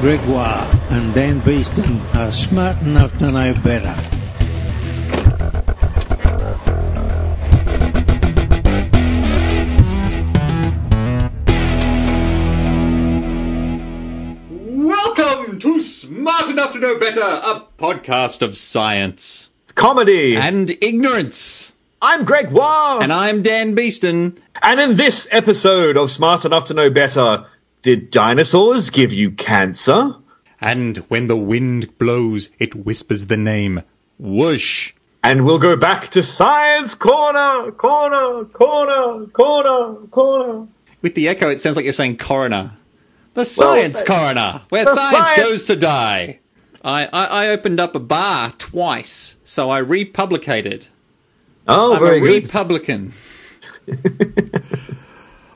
Gregoire and Dan Beeston are smart enough to know better. Welcome to Smart Enough to Know Better, a podcast of science comedy. and ignorance. I'm Gregoire. And I'm Dan Beeston. And in this episode of Smart Enough to Know Better, did dinosaurs give you cancer? And when the wind blows, it whispers the name whoosh. And we'll go back to Science Corner, Corner, Corner, Corner, Corner. With the echo, it sounds like you're saying coroner. The science uh, coroner, where science science- goes to die. I, I, I opened up a bar twice, so I republicated. Oh, I'm very a good. Republican.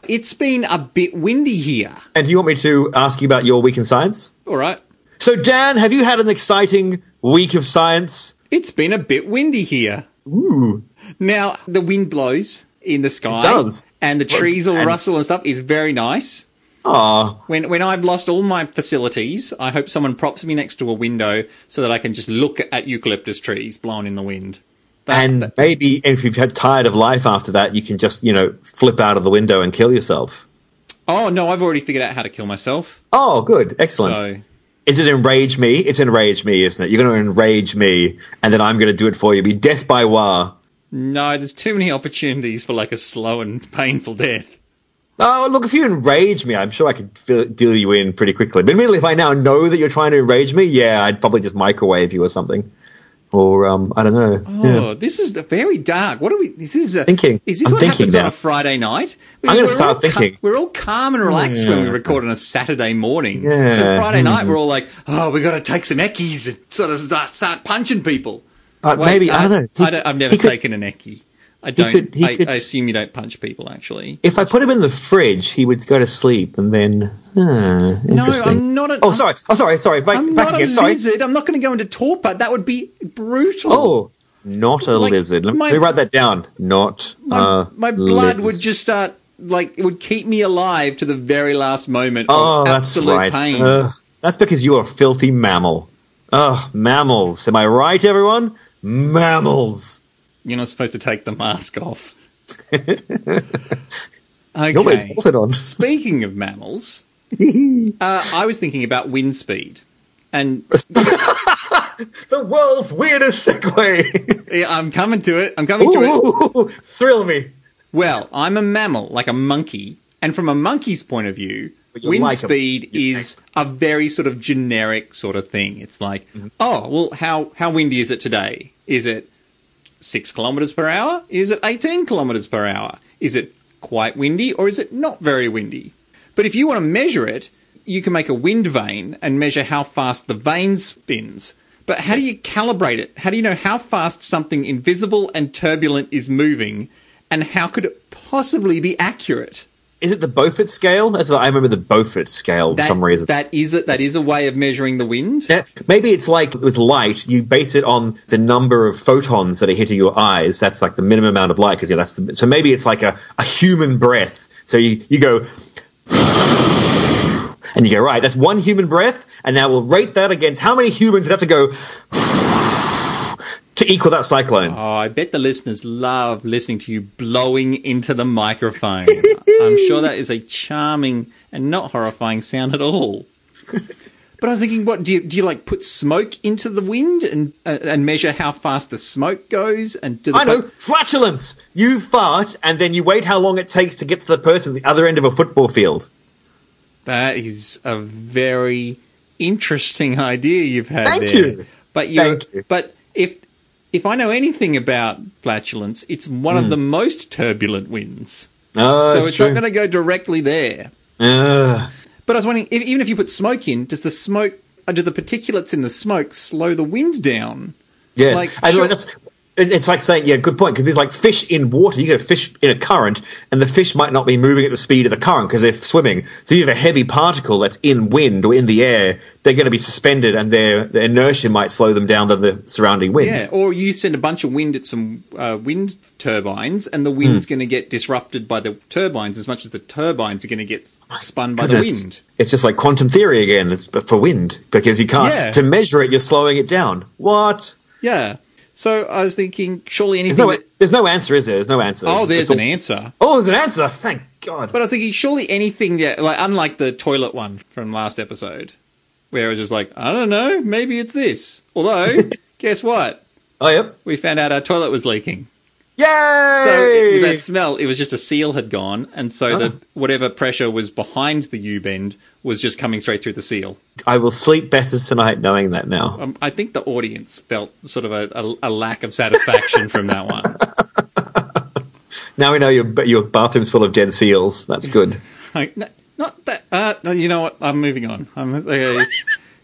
it's been a bit windy here. and do you want me to ask you about your week in science? All right. So, Dan, have you had an exciting week of science? It's been a bit windy here. Ooh. Now, the wind blows in the sky. does. And the trees all And- rustle and stuff is very nice. Aw. When, when I've lost all my facilities, I hope someone props me next to a window so that I can just look at eucalyptus trees blown in the wind. That- And that- maybe if you've had tired of life after that, you can just, you know, flip out of the window and kill yourself. oh, no, I've already figured out how to kill myself. Oh, good. Excellent. So, Is it enrage me? It's enrage me, isn't it? You're going to enrage me, and then I'm going to do it for you. Be death by war. no, there's too many opportunities for like a slow and painful death. Oh, look, if you enrage me, I'm sure I could feel, deal you in pretty quickly. But immediately, if I now know that you're trying to enrage me, yeah, I'd probably just microwave you or something. Or, um, I don't know. Oh, Yeah. this is very dark. What are we? This is a, Thinking. Is this I'm what thinking happens on a Friday night? I'm gonna We're start all ca- thinking. we're all calm and relaxed when we record on a Saturday morning. Yeah. Friday night, we're mm. all like, "Oh, we got to take some eckies and sort of start- punching people." But Wait, maybe, I don't uh, know. He- I I've never he could- taken an eckie. I don't. could- he I, could- I assume you don't punch people. Actually, If I put him in the fridge, he would go to sleep, and then, huh, interesting. I'm not a- oh, sorry. Oh, sorry. Sorry. Back, I'm back not again. a Sorry. lizard. I'm not going to go into torpor. That would be brutal. Oh, not a Like, lizard. Let, my- let me write that down. Not my, my blood liz. would just start like it would keep me alive to the very last moment Oh, of that's right. pain. Ugh, that's because you're a filthy mammal. Ugh, mammals. Am I right, everyone? Mammals. You're not supposed to take the mask off. okay. Nobody's bolted on. Speaking of mammals, uh, I was thinking about wind speed. And the world's weirdest segue. yeah, I'm coming to it. I'm coming to it. Ooh, thrill me. Well, I'm a mammal, like a monkey. And from a monkey's point of view, wind like speed you're is a very sort of generic sort of thing. It's like, Mm-hmm. oh, well, how, how windy is it today? Is it six kilometers per hour? Is it 18 kilometers per hour? Is it quite windy or is it not very windy? But if you want to measure it, you can make a wind vane and measure how fast the vane spins. But how do you calibrate it? How do you know how fast something invisible and turbulent is moving? And how could it possibly be accurate? Is it the Beaufort scale? That's I remember the Beaufort scale for some reason. that is a, that is a way of measuring the wind. Yeah, maybe it's like with light, you base it on the number of photons that are hitting your eyes. That's like the minimum amount of light. Because yeah, that's the, so maybe it's like a, a human breath. So you, you go, and you go, right, that's one human breath. And now we'll rate that against how many humans would have to go to equal that cyclone. Oh, I bet the listeners love listening to you blowing into the microphone. I'm sure that is a charming and not horrifying sound at all. But I was thinking, what do you do? You like put smoke into the wind and uh, and measure how fast the smoke goes? And do the I know, flatulence. You fart, and then you wait how long it takes to get to the person at the other end of a football field. That is a very interesting idea you've had Thank there. you. But you Thank you. but if if I know anything about flatulence, it's one of the most turbulent winds. Oh, so Hmm. it's true. not going to go directly there. Ugh. But I was wondering, if, even if you put smoke in, does the smoke, uh, do the particulates in the smoke slow the wind down? Yes, Like, I sure- that's It's like saying, yeah, good point. Because it's like fish in water. You get a fish in a current, and the fish might not be moving at the speed of the current because they're swimming. So you have a heavy particle that's in wind or in the air. They're going to be suspended, and their, their inertia might slow them down to the surrounding wind. Yeah, or you send a bunch of wind at some uh, wind turbines, and the wind's Hmm. going to get disrupted by the turbines as much as the turbines are going to get spun by the wind. It's just like quantum theory again. It's for wind because you can't Yeah. to measure it. You're slowing it down. What? Yeah. So I was thinking, surely There's anything. no. that- There's no answer, is there? There's no answer. oh, there's it's an answer. Oh, there's an answer. Thank God. But I was thinking, surely anything that, like, unlike the toilet one from last episode, where it was just like, I don't know, maybe it's this. Although, guess what? oh, yep. We found out our toilet was leaking. Yay! So it, that smell, it was just a seal had gone, and so Ah. the whatever pressure was behind the U bend was just coming straight through the seal. I will sleep better tonight knowing that now. Um, I think the audience felt sort of a, a, a lack of satisfaction from that one. Now we know your your bathroom's full of dead seals. That's good. No, not that. Uh, no, you know what? I'm moving on. I'm, uh,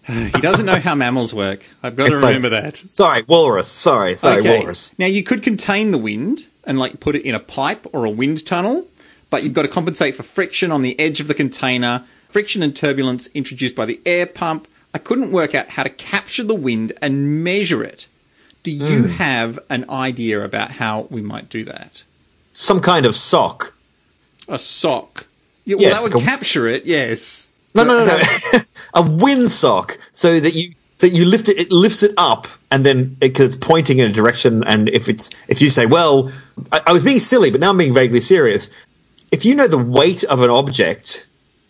he doesn't know how mammals work. I've got It's to like- remember that. Sorry, walrus. Sorry, sorry, Okay. walrus. Now you could contain the wind and like put it in a pipe or a wind tunnel, but you've got to compensate for friction on the edge of the container, friction and turbulence introduced by the air pump. I couldn't work out how to capture the wind and measure it. Do you Hmm. have an idea about how we might do that? Some kind of sock. A sock. Yeah, well, Yes, that would like a- capture it, yes. No, no, no, no. a wind sock, so that you so you lift it, it lifts it up, and then because it's pointing in a direction, and if it's if you say, well, I, I was being silly, but now I'm being vaguely serious. If you know the weight of an object,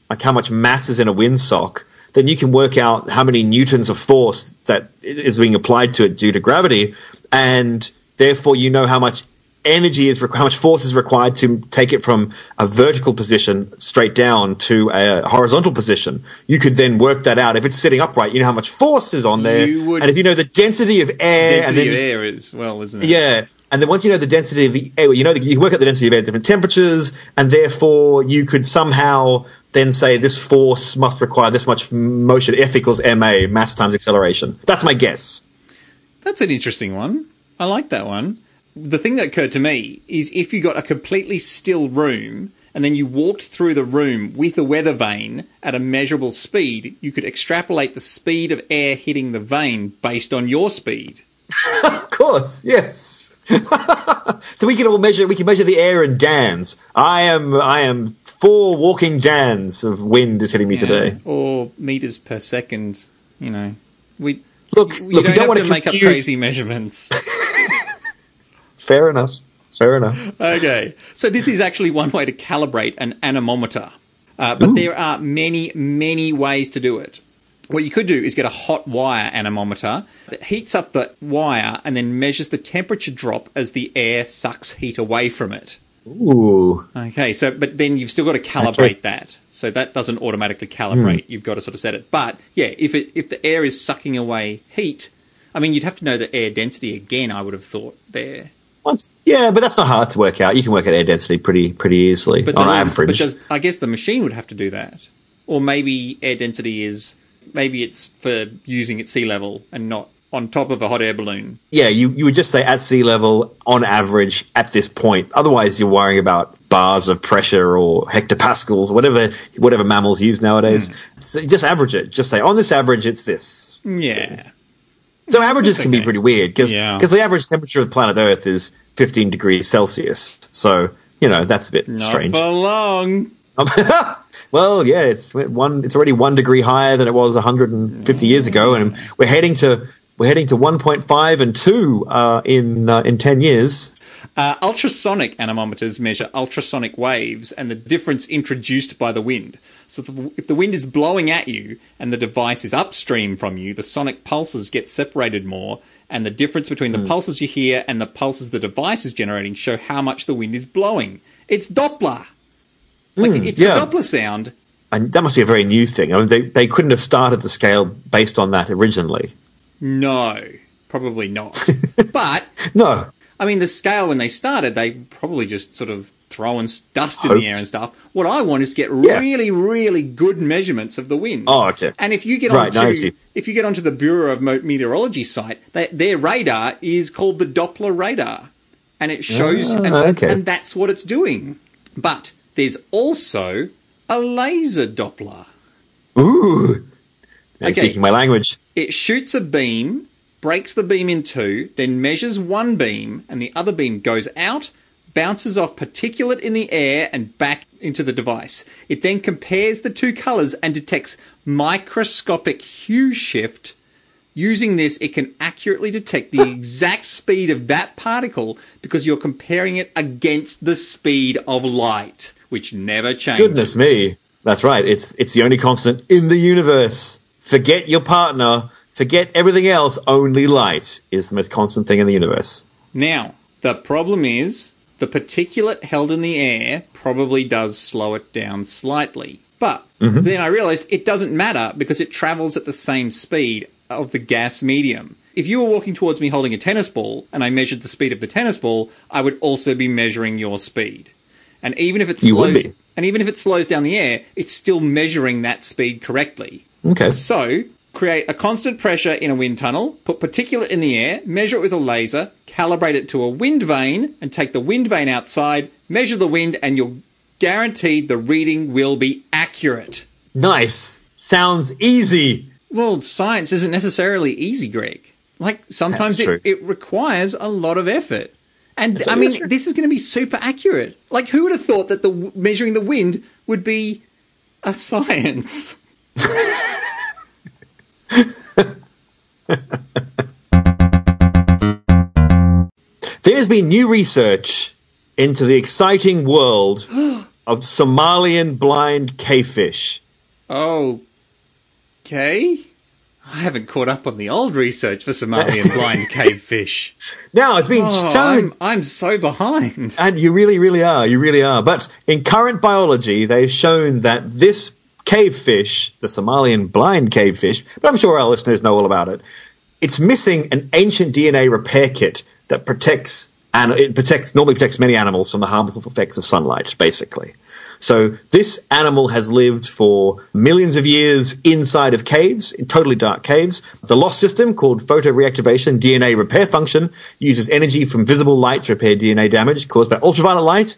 like how much mass is in a wind sock, then you can work out how many newtons of force that is being applied to it due to gravity, and therefore you know how much energy is how much force is required to take it from a vertical position straight down to a horizontal position. You could then work that out. If it's sitting upright, you know how much force is on there, would- and if you know the density of air, and Density then of air is well, isn't it? yeah. And then once you know the density of the air, you know, you can work out the density of air at different temperatures, and therefore you could somehow then say this force must require this much motion. F equals ma, mass times acceleration. That's my guess. That's an interesting one. I like that one. The thing that occurred to me is if you got a completely still room and then you walked through the room with a weather vane at a measurable speed, you could extrapolate the speed of air hitting the vane based on your speed. Of course, yes. so we can all measure. We can measure the air in dans. I am. I am four walking dans of wind is hitting me today. Or meters per second, you know. We Look, you look. don't don't want to to make up crazy measurements. Fair enough. Fair enough. okay. So this is actually one way to calibrate an anemometer. Uh, but there are many, many ways to do it. What you could do is get a hot wire anemometer that heats up the wire and then measures the temperature drop as the air sucks heat away from it. Ooh. Okay, so but then you've still got to calibrate that. So that doesn't automatically calibrate. You've got to sort of set it. But yeah, if it if the air is sucking away heat, I mean you'd have to know the air density again, I would have thought there. Once, yeah, but that's not hard to work out. You can work out air density pretty pretty easily But on average. But does, I guess the machine would have to do that, or maybe air density is maybe it's for using at sea level and not on top of a hot air balloon. yeah, you, you would just say at sea level on average at this point. Otherwise, you're worrying about bars of pressure or hectopascals, whatever whatever mammals use nowadays. Hmm. So just average it. Just say on this average, it's this. Yeah, So averages can be pretty weird because Yeah. the average temperature of planet Earth is 15 degrees Celsius. So you know that's a bit not strange. for long. well, yeah, it's one. It's already one degree higher than it was 150 years ago, and we're heading to we're heading to 1.5 and two uh, in uh, in 10 years. Uh, ultrasonic anemometers measure ultrasonic waves and the difference introduced by the wind. So the, if the wind is blowing at you and the device is upstream from you, the sonic pulses get separated more, and the difference between the pulses you hear and the pulses the device is generating show how much the wind is blowing. It's Doppler. Like it's yeah. a Doppler sound. And that must be a very new thing. I mean, they they couldn't have started the scale based on that originally. No, probably not. but No, I mean, the scale when they started, they probably just sort of throwing dust in the air and stuff. What I want is to get Yeah. really, really good measurements of the wind. Oh, okay. And if you get Right, onto if you get onto the Bureau of Meteorology site, they, their radar is called the Doppler radar, and it shows, Ah, and, okay. and that's what it's doing. But there's also a laser Doppler. Ooh. Okay. speaking my language. It shoots a beam, breaks the beam in two, then measures one beam, and the other beam goes out, bounces off particulate in the air, and back into the device. It then compares the two colors and detects microscopic hue shift. Using this, it can accurately detect the exact speed of that particle because you're comparing it against the speed of light, which never changes. Goodness me. That's right. It's it's the only constant in the universe. Forget your partner. Forget everything else. Only light is the most constant thing in the universe. Now, the problem is the particulate held in the air probably does slow it down slightly. But mm-hmm. then I realized it doesn't matter because it travels at the same speed of the gas medium. If you were walking towards me holding a tennis ball and I measured the speed of the tennis ball, I would also be measuring your speed. And even if it You would slows be. and even if it slows down the air, it's still measuring that speed correctly. Okay. So, create a constant pressure in a wind tunnel, put particulate in the air, measure it with a laser, calibrate it to a wind vane, and take the wind vane outside, measure the wind, and you're guaranteed the reading will be accurate. Nice. Sounds easy. Well, science isn't necessarily easy, Greg. Like, sometimes it, it requires a lot of effort. And I mean, this is going to be super accurate. Like, who would have thought that the measuring the wind would be a science? There's been new research into the exciting world of Somalian blind cavefish. Okay. I haven't caught up on the old research for Somalian blind cavefish. Now it's been Oh, shown I'm, I'm so behind. And you really, really are. You really are. But in current biology, they've shown that this cavefish, the Somalian blind cavefish, but I'm sure our listeners know all about it, it's missing an ancient DNA repair kit that protects and it protects normally protects many animals from the harmful effects of sunlight, basically. So this animal has lived for millions of years inside of caves, in totally dark caves. The lost system called photoreactivation DNA repair function uses energy from visible light to repair DNA damage caused by ultraviolet light.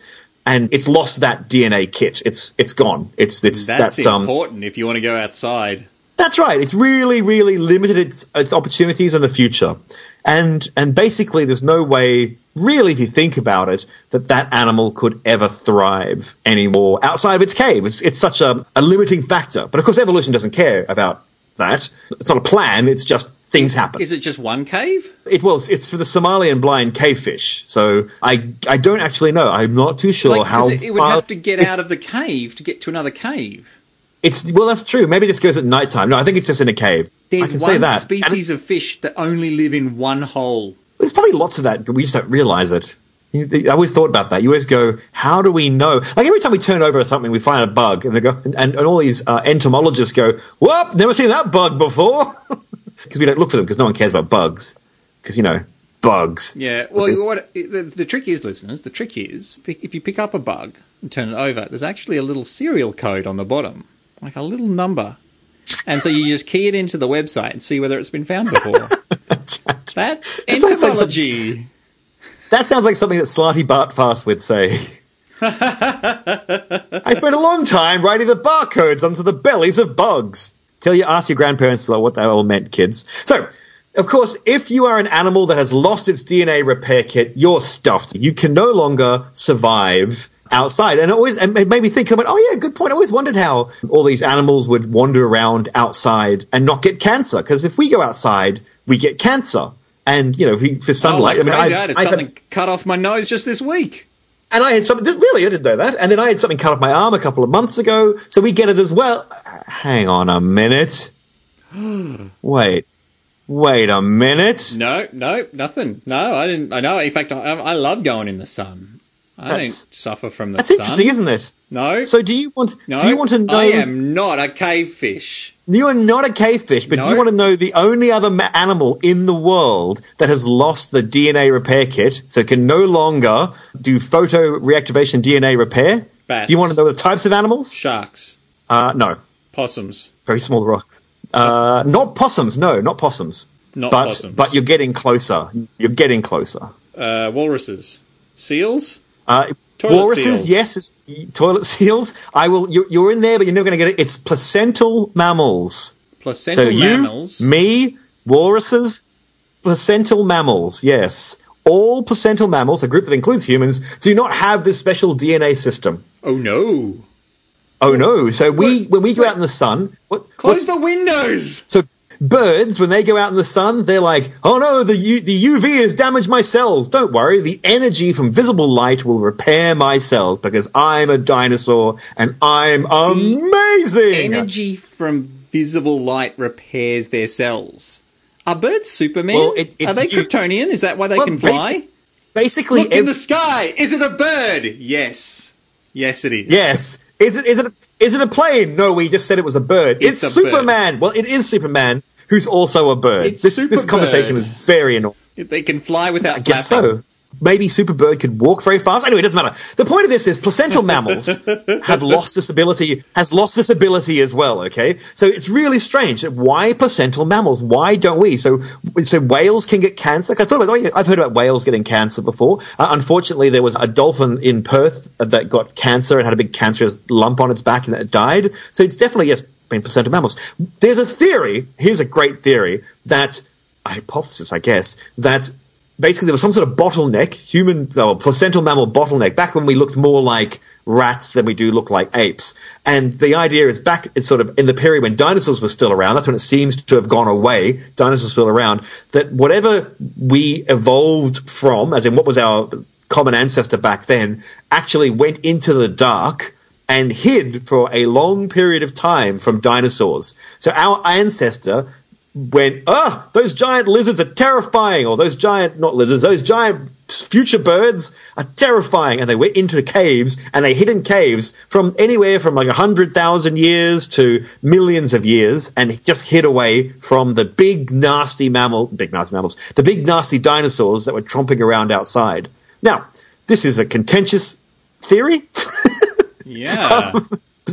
And it's lost that DNA kit. It's it's gone. It's it's That's that, um, important if you want to go outside. that's right. It's really, really limited its its opportunities in the future, and and basically, there's no way, really, if you think about it, that that animal could ever thrive anymore outside of its cave. It's it's such a, a limiting factor. But of course, evolution doesn't care about that. It's not a plan. It's just things happen. Is it just one cave? It was. It's for the Somalian blind cavefish. So I I don't actually know. I'm not too sure Like, how. it, it would have to get out of the cave to get to another cave. It's well, that's true. Maybe this goes at night time. No, I think it's just in a cave. I There's can one say that. And species of fish that only live in one hole. There's probably lots of that, but we just don't realize it. I always thought about that. You always go, how do we know? Like every time we turn over something, we find a bug, and they go, and, and all these uh, entomologists go, "Whoop, never seen that bug before," because we don't look for them because no one cares about bugs, because you know, bugs. Yeah. Well, what the, the trick is, listeners, the trick is if you pick up a bug and turn it over, there's actually a little serial code on the bottom, like a little number. And so you just key it into the website and see whether it's been found before. That's That sounds like entomology. That sounds like something that Slartibartfast would say. I spent a long time writing the barcodes onto the bellies of bugs. Till you ask your grandparents what that all meant, kids. So, of course, if you are an animal that has lost its DNA repair kit, you're stuffed. You can no longer survive outside. And it always and it made me think, I went, oh yeah, good point. I always wondered how all these animals would wander around outside and not get cancer. Because if we go outside, we get cancer. And, you know, for Oh, sunlight, like I mean. I've- had I've had- something cut off my nose just this week. And I had something, really, I didn't know that. And then I had something cut off my arm a couple of months ago, so we get it as well. Hang on a minute. Wait. Wait a minute. No, no, nothing. No, I didn't. I know. In fact, I, I love going in the sun. I That's- don't suffer from the That's sun. interesting, isn't it? No, So do you want no. do you want to know I am not a cave fish. You're not a cavefish, but do you want to know the only other ma- animal in the world that has lost the DNA repair kit, so can no longer do photo reactivation DNA repair? Bats. Do you want to know the types of animals? Sharks, Uh, no, possums, very small rocks. Uh, not possums. No, not possums. Not but possums. but you're getting closer. You're getting closer. uh, walruses, seals. Uh, Toilet walruses, seals. yes, it's, toilet seals. I will. You're, you're in there, but you're never going to get it. It's placental mammals. Placental So you, mammals. me, walruses, placental mammals. Yes, all placental mammals, a group that includes humans, do not have this special DNA system. oh no! Oh no! So we, Wait, when we go out in the sun, what, Close what's the windows. So birds, when they go out in the sun, they're like, "Oh no, the U- the UV has damaged my cells." Don't worry, the energy from visible light will repair my cells because I'm a dinosaur and I'm amazing. Energy from visible light repairs their cells. Are birds Superman? Well, it- Are they Kryptonian? Is that why they Well, can fly? basi- basically, Look in the sky. Is it a bird? Yes. Yes, it is. yes. Is it is it is it a plane? No, we just said it was a bird. It's It's, a bird. Superman. Well, it is Superman, who's also a bird. It's this this conversation is very annoying. They can fly without I guess so. Maybe Superbird could walk very fast. Anyway, it doesn't matter. The point of this is placental mammals have lost this ability, has lost this ability as well. Okay, so it's really strange. Why placental mammals? Why don't we? So, so whales can get cancer. I thought about. Oh, yeah, I've heard about whales getting cancer before. Uh, unfortunately, there was a dolphin in Perth that got cancer and had a big cancerous lump on its back and it died. So it's definitely yes, been placental mammals. There's a theory. Here's a great theory that a hypothesis, I guess, that basically there was some sort of bottleneck, human or placental mammal bottleneck, back when we looked more like rats than we do look like apes. And the idea is back, it's sort of in the period when dinosaurs were still around, that's when it seems to have gone away, dinosaurs still around, that whatever we evolved from, as in what was our common ancestor back then, actually went into the dark and hid for a long period of time from dinosaurs. So our ancestor went, ah, those giant lizards are terrifying, or those giant, not lizards, those giant future birds are terrifying. And they went into the caves, and they hid in caves from anywhere from like a hundred thousand years to millions of years, and just hid away from the big nasty mammals, big nasty mammals, the big nasty dinosaurs that were tromping around outside. Now, this is a contentious theory. Yeah.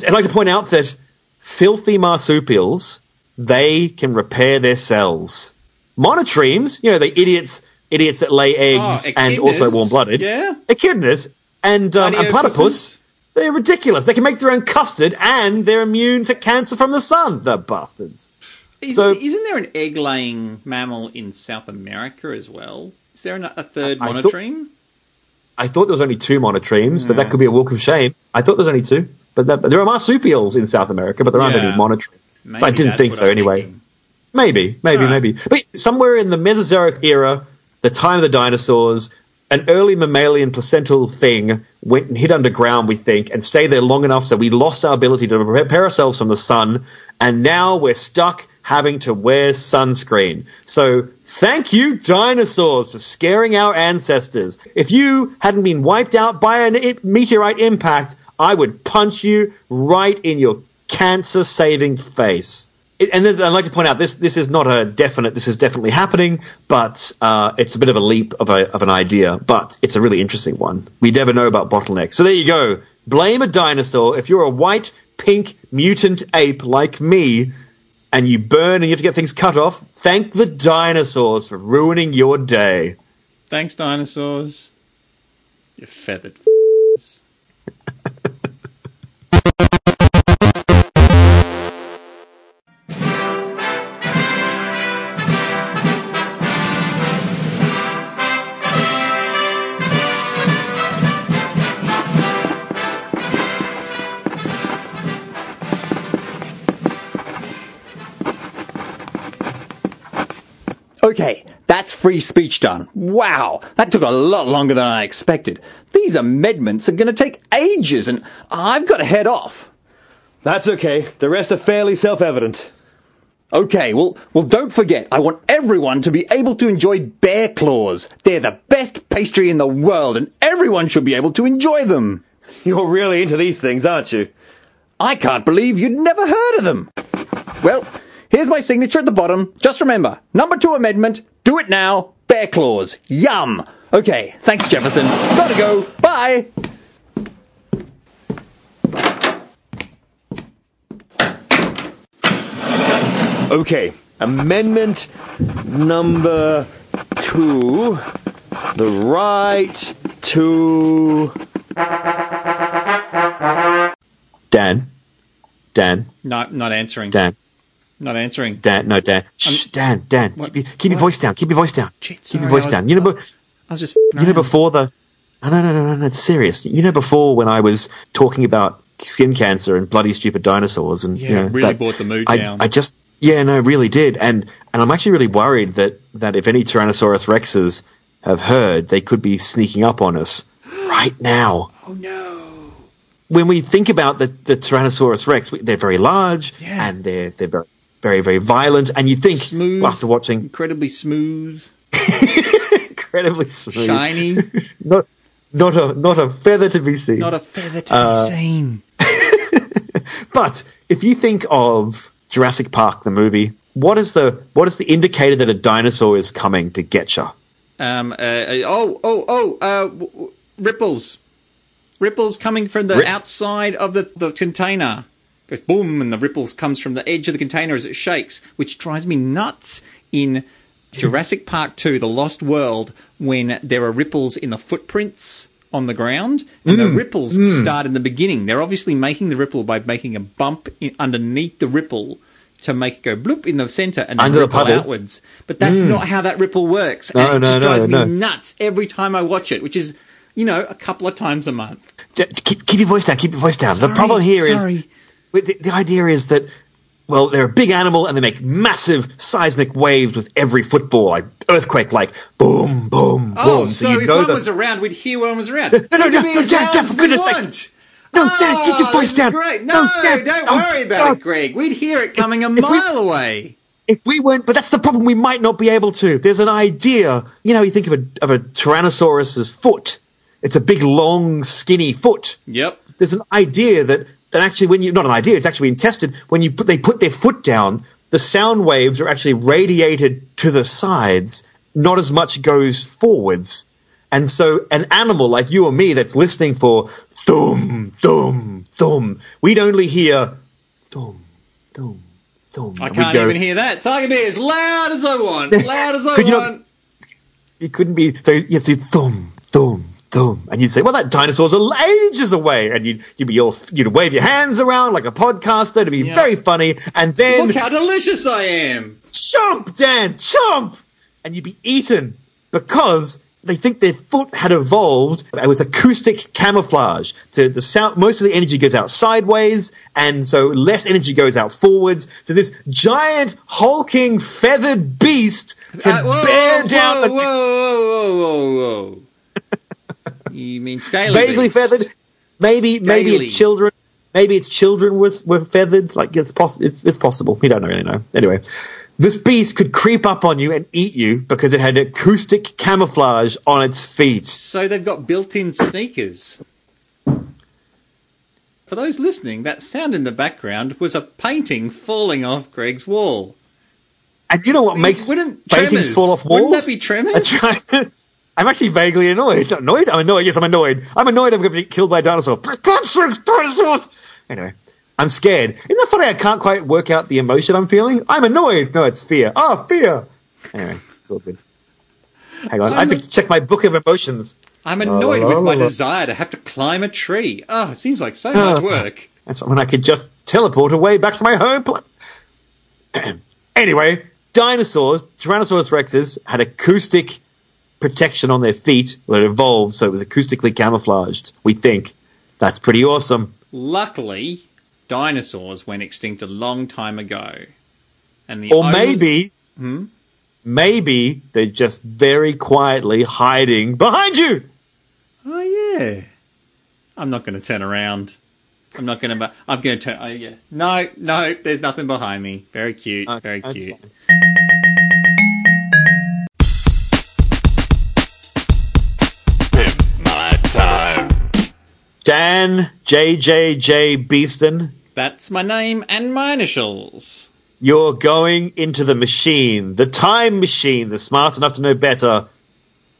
I'd like to point out that filthy marsupials, they can repair their cells. Monotremes, you know, the idiots, idiots that lay eggs Oh, and also warm blooded. yeah. Echidnas and, um, and platypus. They're ridiculous. They can make their own custard and they're immune to cancer from the sun, the bastards. Is, So- isn't there an egg-laying mammal in South America as well? Is there a third I thought- monotreme? I thought there was only two monotremes, but that could be a walk of shame. I thought there was only two. But, that, but there are marsupials in South America, but there aren't Yeah. any monotremes. Maybe so I didn't think so anyway. thinking. Maybe, maybe, Alright. maybe. But somewhere in the Mesozoic era, the time of the dinosaurs, an early mammalian placental thing went and hid underground, we think, and stayed there long enough so we lost our ability to prepare ourselves from the sun, and now we're stuck having to wear sunscreen. So thank you, dinosaurs, for scaring our ancestors. If you hadn't been wiped out by a meteorite impact, I would punch you right in your cancer saving face. And I'd like to point out this this is not a definite this is definitely happening but uh, it's a bit of a leap of, a, of an idea but it's a really interesting one we never know about bottlenecks so there you go blame a dinosaur if you're a white pink mutant ape like me and you burn and you have to get things cut off thank the dinosaurs for ruining your day Thanks, dinosaurs. You feathered. Free speech done. Wow, that took a lot longer than I expected. These amendments are going to take ages, and I've got to head off. That's okay. The rest are fairly self evident. Okay, well, well, don't forget, I want everyone to be able to enjoy bear claws. They're the best pastry in the world, and everyone should be able to enjoy them. You're really into these things, aren't you? I can't believe you'd never heard of them. Well, here's my signature at the bottom. Just remember, number two amendment, do it now, bear claws. Yum. Okay, thanks, Jefferson. Gotta go. Bye. Okay, amendment number two. The right to. Dan, Dan, No, not answering. Dan, Not answering. Dan. No, Dan. Shh, Dan, Dan. Keep your, keep your voice down. Keep your voice down. Shit, keep your voice was- down. You know, I was just. you know before the. No, no, no, no, no, no. It's serious. You know, before when I was talking about skin cancer and bloody stupid dinosaurs, and Yeah, you know, really that- brought the mood I, down. I just, yeah, no, really did, and and I'm actually really worried that that if any Tyrannosaurus rexes have heard, they could be sneaking up on us right now. Oh no. when we think about the, the Tyrannosaurus Rex, they're very large Yeah. and they're they're very very very violent. And you think Smooth. after watching Incredibly smooth, incredibly smooth, shiny, not not a not a feather to be seen. not a feather to Uh, be seen. but if you think of Jurassic Park the movie, what is the what is the indicator that a dinosaur is coming to get you? Um. Uh, uh, oh. Oh. Oh. Uh. w- w- ripples. Ripples coming from the Rip- outside of the, the container. Goes boom, and the ripples comes from the edge of the container as it shakes, which drives me nuts in Jurassic Park 2, The Lost World, when there are ripples in the footprints on the ground, and the mm. ripples mm. start in the beginning. They're obviously making the ripple by making a bump in, underneath the ripple to make it go bloop in the center and then Under ripple puddle. outwards. But that's mm. not how that ripple works. No, and it no, drives no. me nuts every time I watch it, which is, you know, a couple of times a month. Keep, keep your voice down. Keep your voice down. Sorry, the problem here is sorry. But the, the idea is that, well, they're a big animal and they make massive seismic waves with every footfall, like earthquake, like boom, boom, Oh, boom. so, if know one the- was around, we'd hear one was around. No, no, no, no, as Dan, loud Dan, as for we goodness sake. No, Dan, keep oh, your Oh, voice down. Great. No, No, Dan, don't oh, worry about oh. it, Greg. We'd hear it coming a If we- mile away. if we weren't, but that's the problem. We might not be able to. There's an idea. You know, you think of a of a Tyrannosaurus's foot. It's a big, long, skinny foot. Yep. There's an idea that that actually, when you not an idea, it's actually been tested. When you put they put their foot down, the sound waves are actually radiated to the sides. Not as much goes forwards. And so, an animal like you or me that's listening for thum, thum, thum, we'd only hear thum, thum, thum. I can't go- even hear that, so I can be as loud as I want. Loud as I you not- want. it couldn't be so you see thum, thumb thumb and you'd say well that dinosaur's ages away and you'd you'd be all you'd wave your hands around like a podcaster to be Yeah. very funny and then Look how delicious I am. chomp Dan chomp and you'd be eaten because they think their foot had evolved with acoustic camouflage. To the sound, most of the energy goes out sideways, and so less energy goes out forwards. So this giant hulking feathered beast can Uh, whoa, bear whoa, down. whoa, a- whoa, whoa, whoa, whoa. You mean scaly? vaguely feathered. Maybe maybe its children. Maybe its children was were feathered. Like it's possible. It's, it's possible. We don't really know. Anyway, this beast could creep up on you and eat you because it had acoustic camouflage on its feet. So they've got built-in sneakers. For those listening, that sound in the background was a painting falling off Greg's wall. And you know what makes Wouldn't paintings Tremors- fall off walls? Wouldn't that be Tremors? I try- I'm actually vaguely annoyed. Not annoyed? I'm annoyed. Yes, I'm annoyed. I'm annoyed I'm going to be killed by a dinosaur. For dinosaurs! Anyway, I'm scared. Isn't that funny? I can't quite work out the emotion I'm feeling. I'm annoyed. No, it's fear. Oh, fear. Anyway, it's all good. Hang on. I have to check my book of emotions. I'm annoyed with my la, la. desire to have to climb a tree. Oh, it seems like so Ah. much work. That's when I could just teleport away back to my home planet. anyway, dinosaurs, Tyrannosaurus rexes, had acoustic protection on their feet. Well, it evolved, so it was acoustically camouflaged. We think that's pretty awesome. Luckily, dinosaurs went extinct a long time ago. And the Or only- maybe, hmm? maybe they're just very quietly hiding behind you. Oh yeah. I'm not going to turn around. I'm not going to. I'm going to turn. Oh yeah. No, no. There's nothing behind me. Very cute. Uh, very That's cute. fine. Dan JJJ Beeston. That's my name and my initials. You're going into the machine, the time machine, the smart enough to know better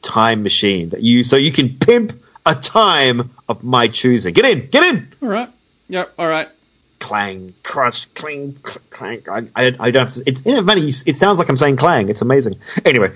time machine that you so you can pimp a time of my choosing. Get in, get in. All right. Yep. All right. Clang, crush, cling, cl- clank. I, I, I don't. Have to, it's yeah, funny. It sounds like I'm saying clang. It's amazing. Anyway,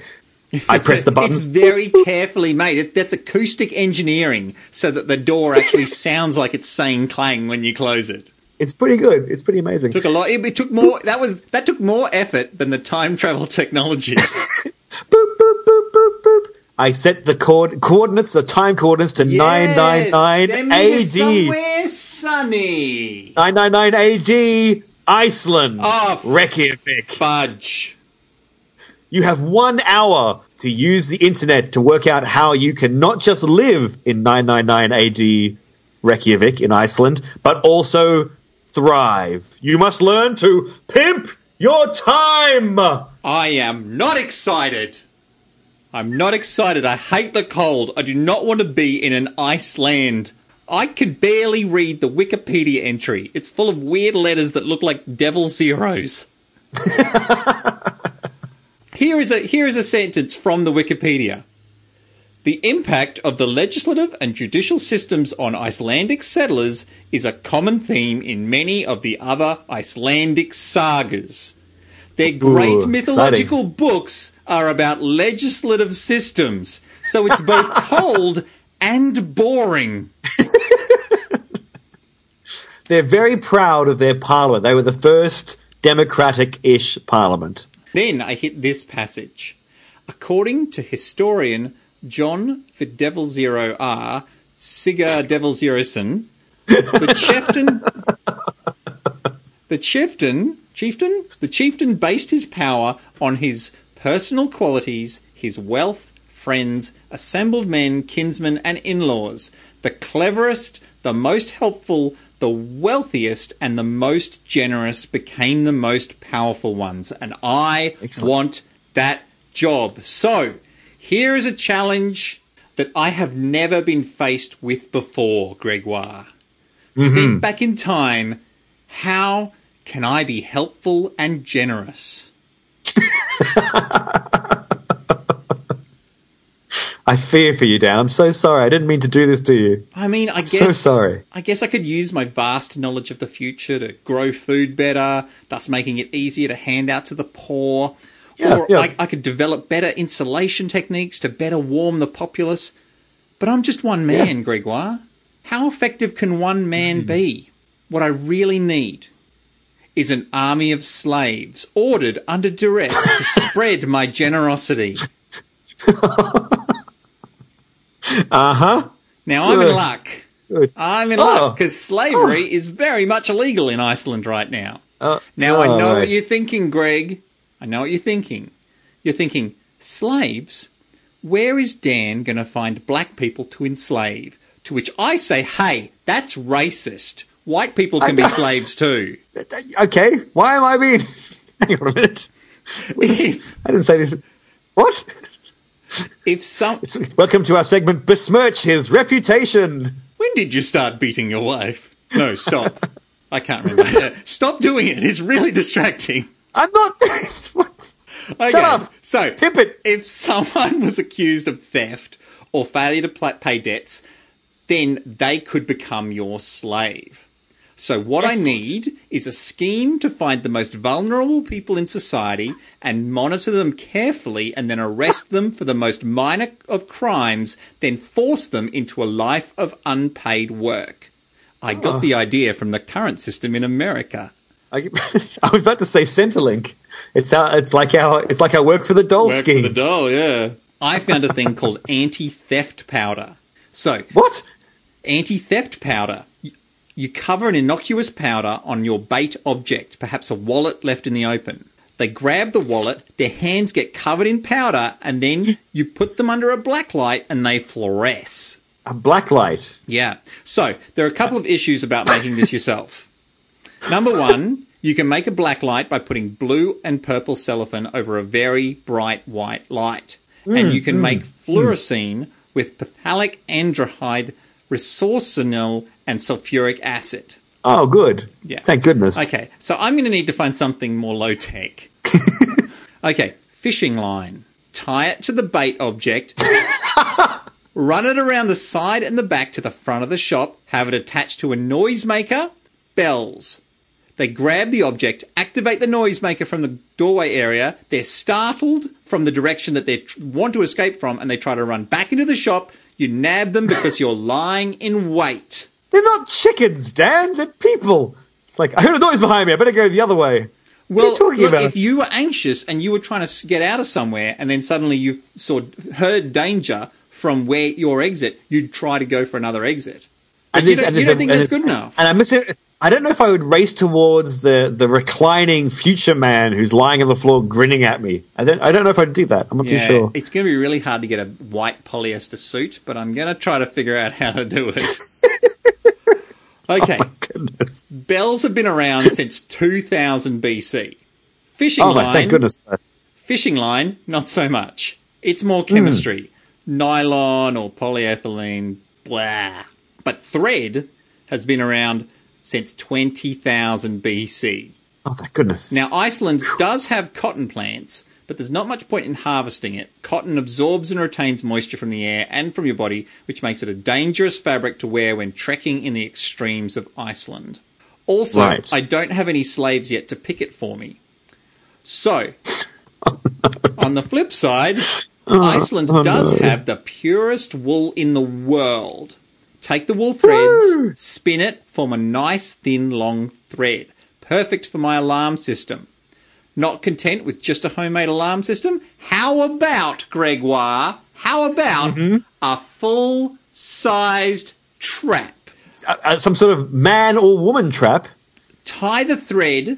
I press the It's buttons. very carefully made. It, that's acoustic engineering, so that the door actually sounds like it's saying clang when you close it. It's pretty good. It's pretty amazing. Took a lot. It, it took more. That was that took more effort than the time travel technology. boop, boop, boop, boop, boop. I set the coord- coordinates, the time coordinates to Yes, 999 send me to AD. Somewhere sunny. 999 AD, Iceland. Oh, Reykjavik. Fudge. You have one hour to use the internet to work out how you can not just live in 999 AD Reykjavik in Iceland, but also thrive. You must learn to pimp your time. I am not excited. I'm not excited. I hate the cold. I do not want to be in an Iceland. I can barely read the Wikipedia entry. It's full of weird letters that look like devil zeros. here is a here is a sentence from the Wikipedia. The impact of the legislative and judicial systems on Icelandic settlers is a common theme in many of the other Icelandic sagas. Their great Ooh, mythological books are about legislative systems, so it's both cold and boring. They're very proud of their parliament. They were the first democratic-ish parliament. Then I hit this passage. According to historian John for Devil Zero R, Sigar Devil Zeroson, the chieftain the chieftain chieftain the chieftain based his power on his personal qualities, his wealth, friends, assembled men, kinsmen, and in-laws. The cleverest, the most helpful, the wealthiest, and the most generous became the most powerful ones. And I Excellent. want that job. So, here is a challenge that I have never been faced with before, Gregoire. Mm-hmm. Sent back in time, how can I be helpful and generous? I fear for you, Dan. I'm so sorry. I didn't mean to do this to you. I mean, I guess so sorry. I guess I could use my vast knowledge of the future to grow food better, thus making it easier to hand out to the poor. Yeah, or yeah. I, I could develop better insulation techniques to better warm the populace. But I'm just one man, Gregoire. How effective can one man Hmm. be? What I really need is an army of slaves ordered under duress to spread my generosity. Uh huh. Now I'm in luck. I'm in Oh. luck because slavery is very much illegal in Iceland right now. Uh, Now I oh, know right. what you're thinking, Greg. I know what you're thinking. You're thinking, slaves? Where is Dan going to find black people to enslave? To which I say, hey, that's racist. White people can be slaves too. Okay. Why am I being? Hang on a minute. I didn't say this. What? If some, Welcome to our segment. Besmirch his reputation. when did you start beating your wife? No, stop. I can't remember. Stop doing it. It's really distracting. I'm not. what? Okay, Shut up. So, Pip it. if someone was accused of theft or failure to pay debts, then they could become your slave. So, what I need is a scheme to find the most vulnerable people in society and monitor them carefully and then arrest them for the most minor of crimes, then force them into a life of unpaid work. I got Oh. the ah. idea from the current system in America. I, I was about to say Centrelink. It's our. It's like our. It's like our work for the doll Work scheme. for the doll, yeah. I found a thing called anti-theft powder. So, what? anti-theft powder. You, cover an innocuous powder on your bait object, perhaps a wallet left in the open. They grab the wallet, their hands get covered in powder, and then you put them under a black light and they fluoresce. A black light. Yeah. So there are a couple of issues about making this yourself. Number one, you can make a black light by putting blue and purple cellophane over a very bright white light. and mm, you can mm, make mm. fluorescein with phthalic anhydride, resorcinol, and sulfuric acid. Oh, good. Yeah. Thank goodness. Okay, so I'm going to need to find something more low tech. okay, fishing line. Tie it to the bait object. run it around the side and the back to the front of the shop. Have it attached to a noisemaker. Bells. They grab the object, activate the noisemaker from the doorway area. They're startled from the direction that they tr- want to escape from, and they try to run back into the shop. You nab them because you're lying in wait. They're not chickens, Dan. They're people. It's like, I heard a noise behind me. I better go the other way. Well, what are you talking look, about? if you were anxious and you were trying to get out of somewhere, and then suddenly you saw heard danger from where your exit, you'd try to go for another exit. But you don't, you don't a- think and that's good enough. And I'm missing. I don't know if I would race towards the, the reclining future man who's lying on the floor grinning at me. I don't. I don't know if I'd do that. I'm not too sure. it's going to be really hard to get a white polyester suit, but I'm going to try to figure out how to do it. okay, Oh Goodness. bells have been around since 2000 BC. Fishing Oh my, line, thank goodness. Fishing line, not so much. It's more chemistry. Hmm. Nylon or polyethylene, blah. But thread has been around since 20,000 BC. Oh, thank goodness. Now, Iceland does have cotton plants, but there's not much point in harvesting it. Cotton absorbs and retains moisture from the air and from your body, which makes it a dangerous fabric to wear when trekking in the extremes of Iceland. Also, Right. I don't have any slaves yet to pick it for me. So, on the flip side, oh, Iceland oh, does have the purest wool in the world. Take the wool threads, Woo! spin it, form a nice thin long thread. Perfect for my alarm system. Not content with just a homemade alarm system? How about, Gregoire, how about a full sized trap? Uh, some sort of man or woman trap. tie the thread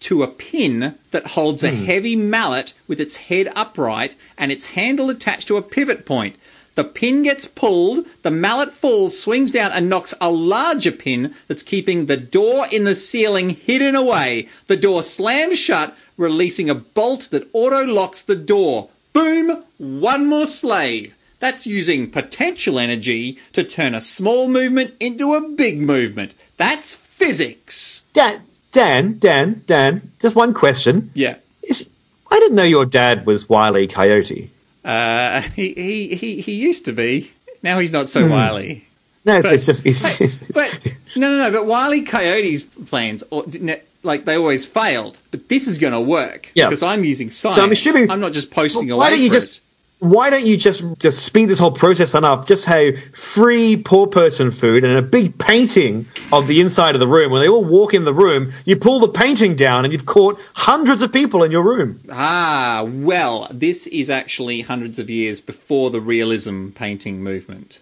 to a pin that holds a heavy mallet with its head upright and its handle attached to a pivot point. The pin gets pulled, the mallet falls, swings down, and knocks a larger pin that's keeping the door in the ceiling hidden away. The door slams shut, releasing a bolt that auto locks the door. Boom! One more slave. That's using potential energy to turn a small movement into a big movement. That's physics. Dan, Dan, Dan, Dan. Just one question. Yeah. Is, I didn't know your dad was Wile E. Coyote. Uh, he, he, he, he used to be. Now he's not so wily. No, it's, But- it's just. It's, it's, But no, no, no. But Wiley Coyote's plans, or, like they always failed. But this is going to work Yeah. because I'm using science. So I'm assuming- I'm not just posting away. why don't you for just it. Why don't you just just speed this whole process on up? Just have free poor person food and a big painting of the inside of the room. When they all walk in the room, you pull the painting down and you've caught hundreds of people in your room. Ah, well, this is actually hundreds of years before the realism painting movement.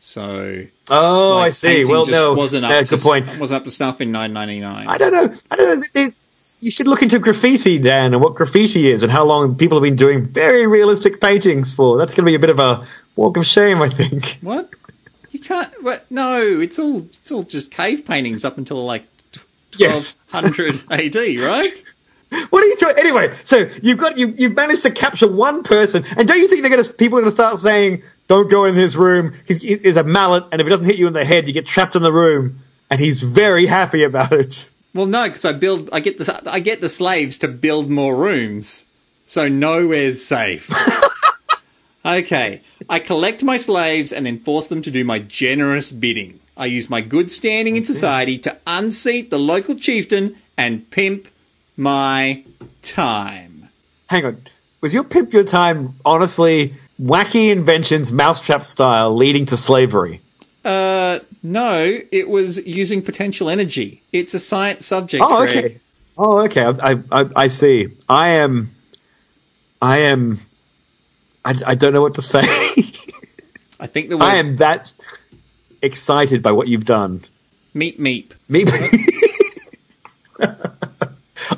So Oh, like, I see. Well, no, wasn't up to, good point. Wasn't up to snuff in 999. I don't know. I don't know. You should look into graffiti, Dan, and what graffiti is, and how long people have been doing very realistic paintings for. That's going to be a bit of a walk of shame, I think. What? You can't. What? No, it's all it's all just cave paintings up until like Yes. 1200 AD, right? What are you doing? Anyway, so you've got you you've managed to capture one person, and don't you think they're going to people are going to start saying, "Don't go in his room. He's, he's a mallet, and if it doesn't hit you in the head, you get trapped in the room." And he's very happy about it. Well, no, because I build. I get the I get the slaves to build more rooms, so nowhere's safe. okay, I collect my slaves and then force them to do my generous bidding. I use my good standing in society to unseat the local chieftain and pimp my time. Hang on, was your pimp your time honestly wacky inventions, mousetrap style, leading to slavery? Uh, no, it was using potential energy. It's a science subject. Oh, Greg. okay. Oh, okay. I, I, I see. I am. I am. I, I don't know what to say. I think the word I am that excited by what you've done. meep meep. Me.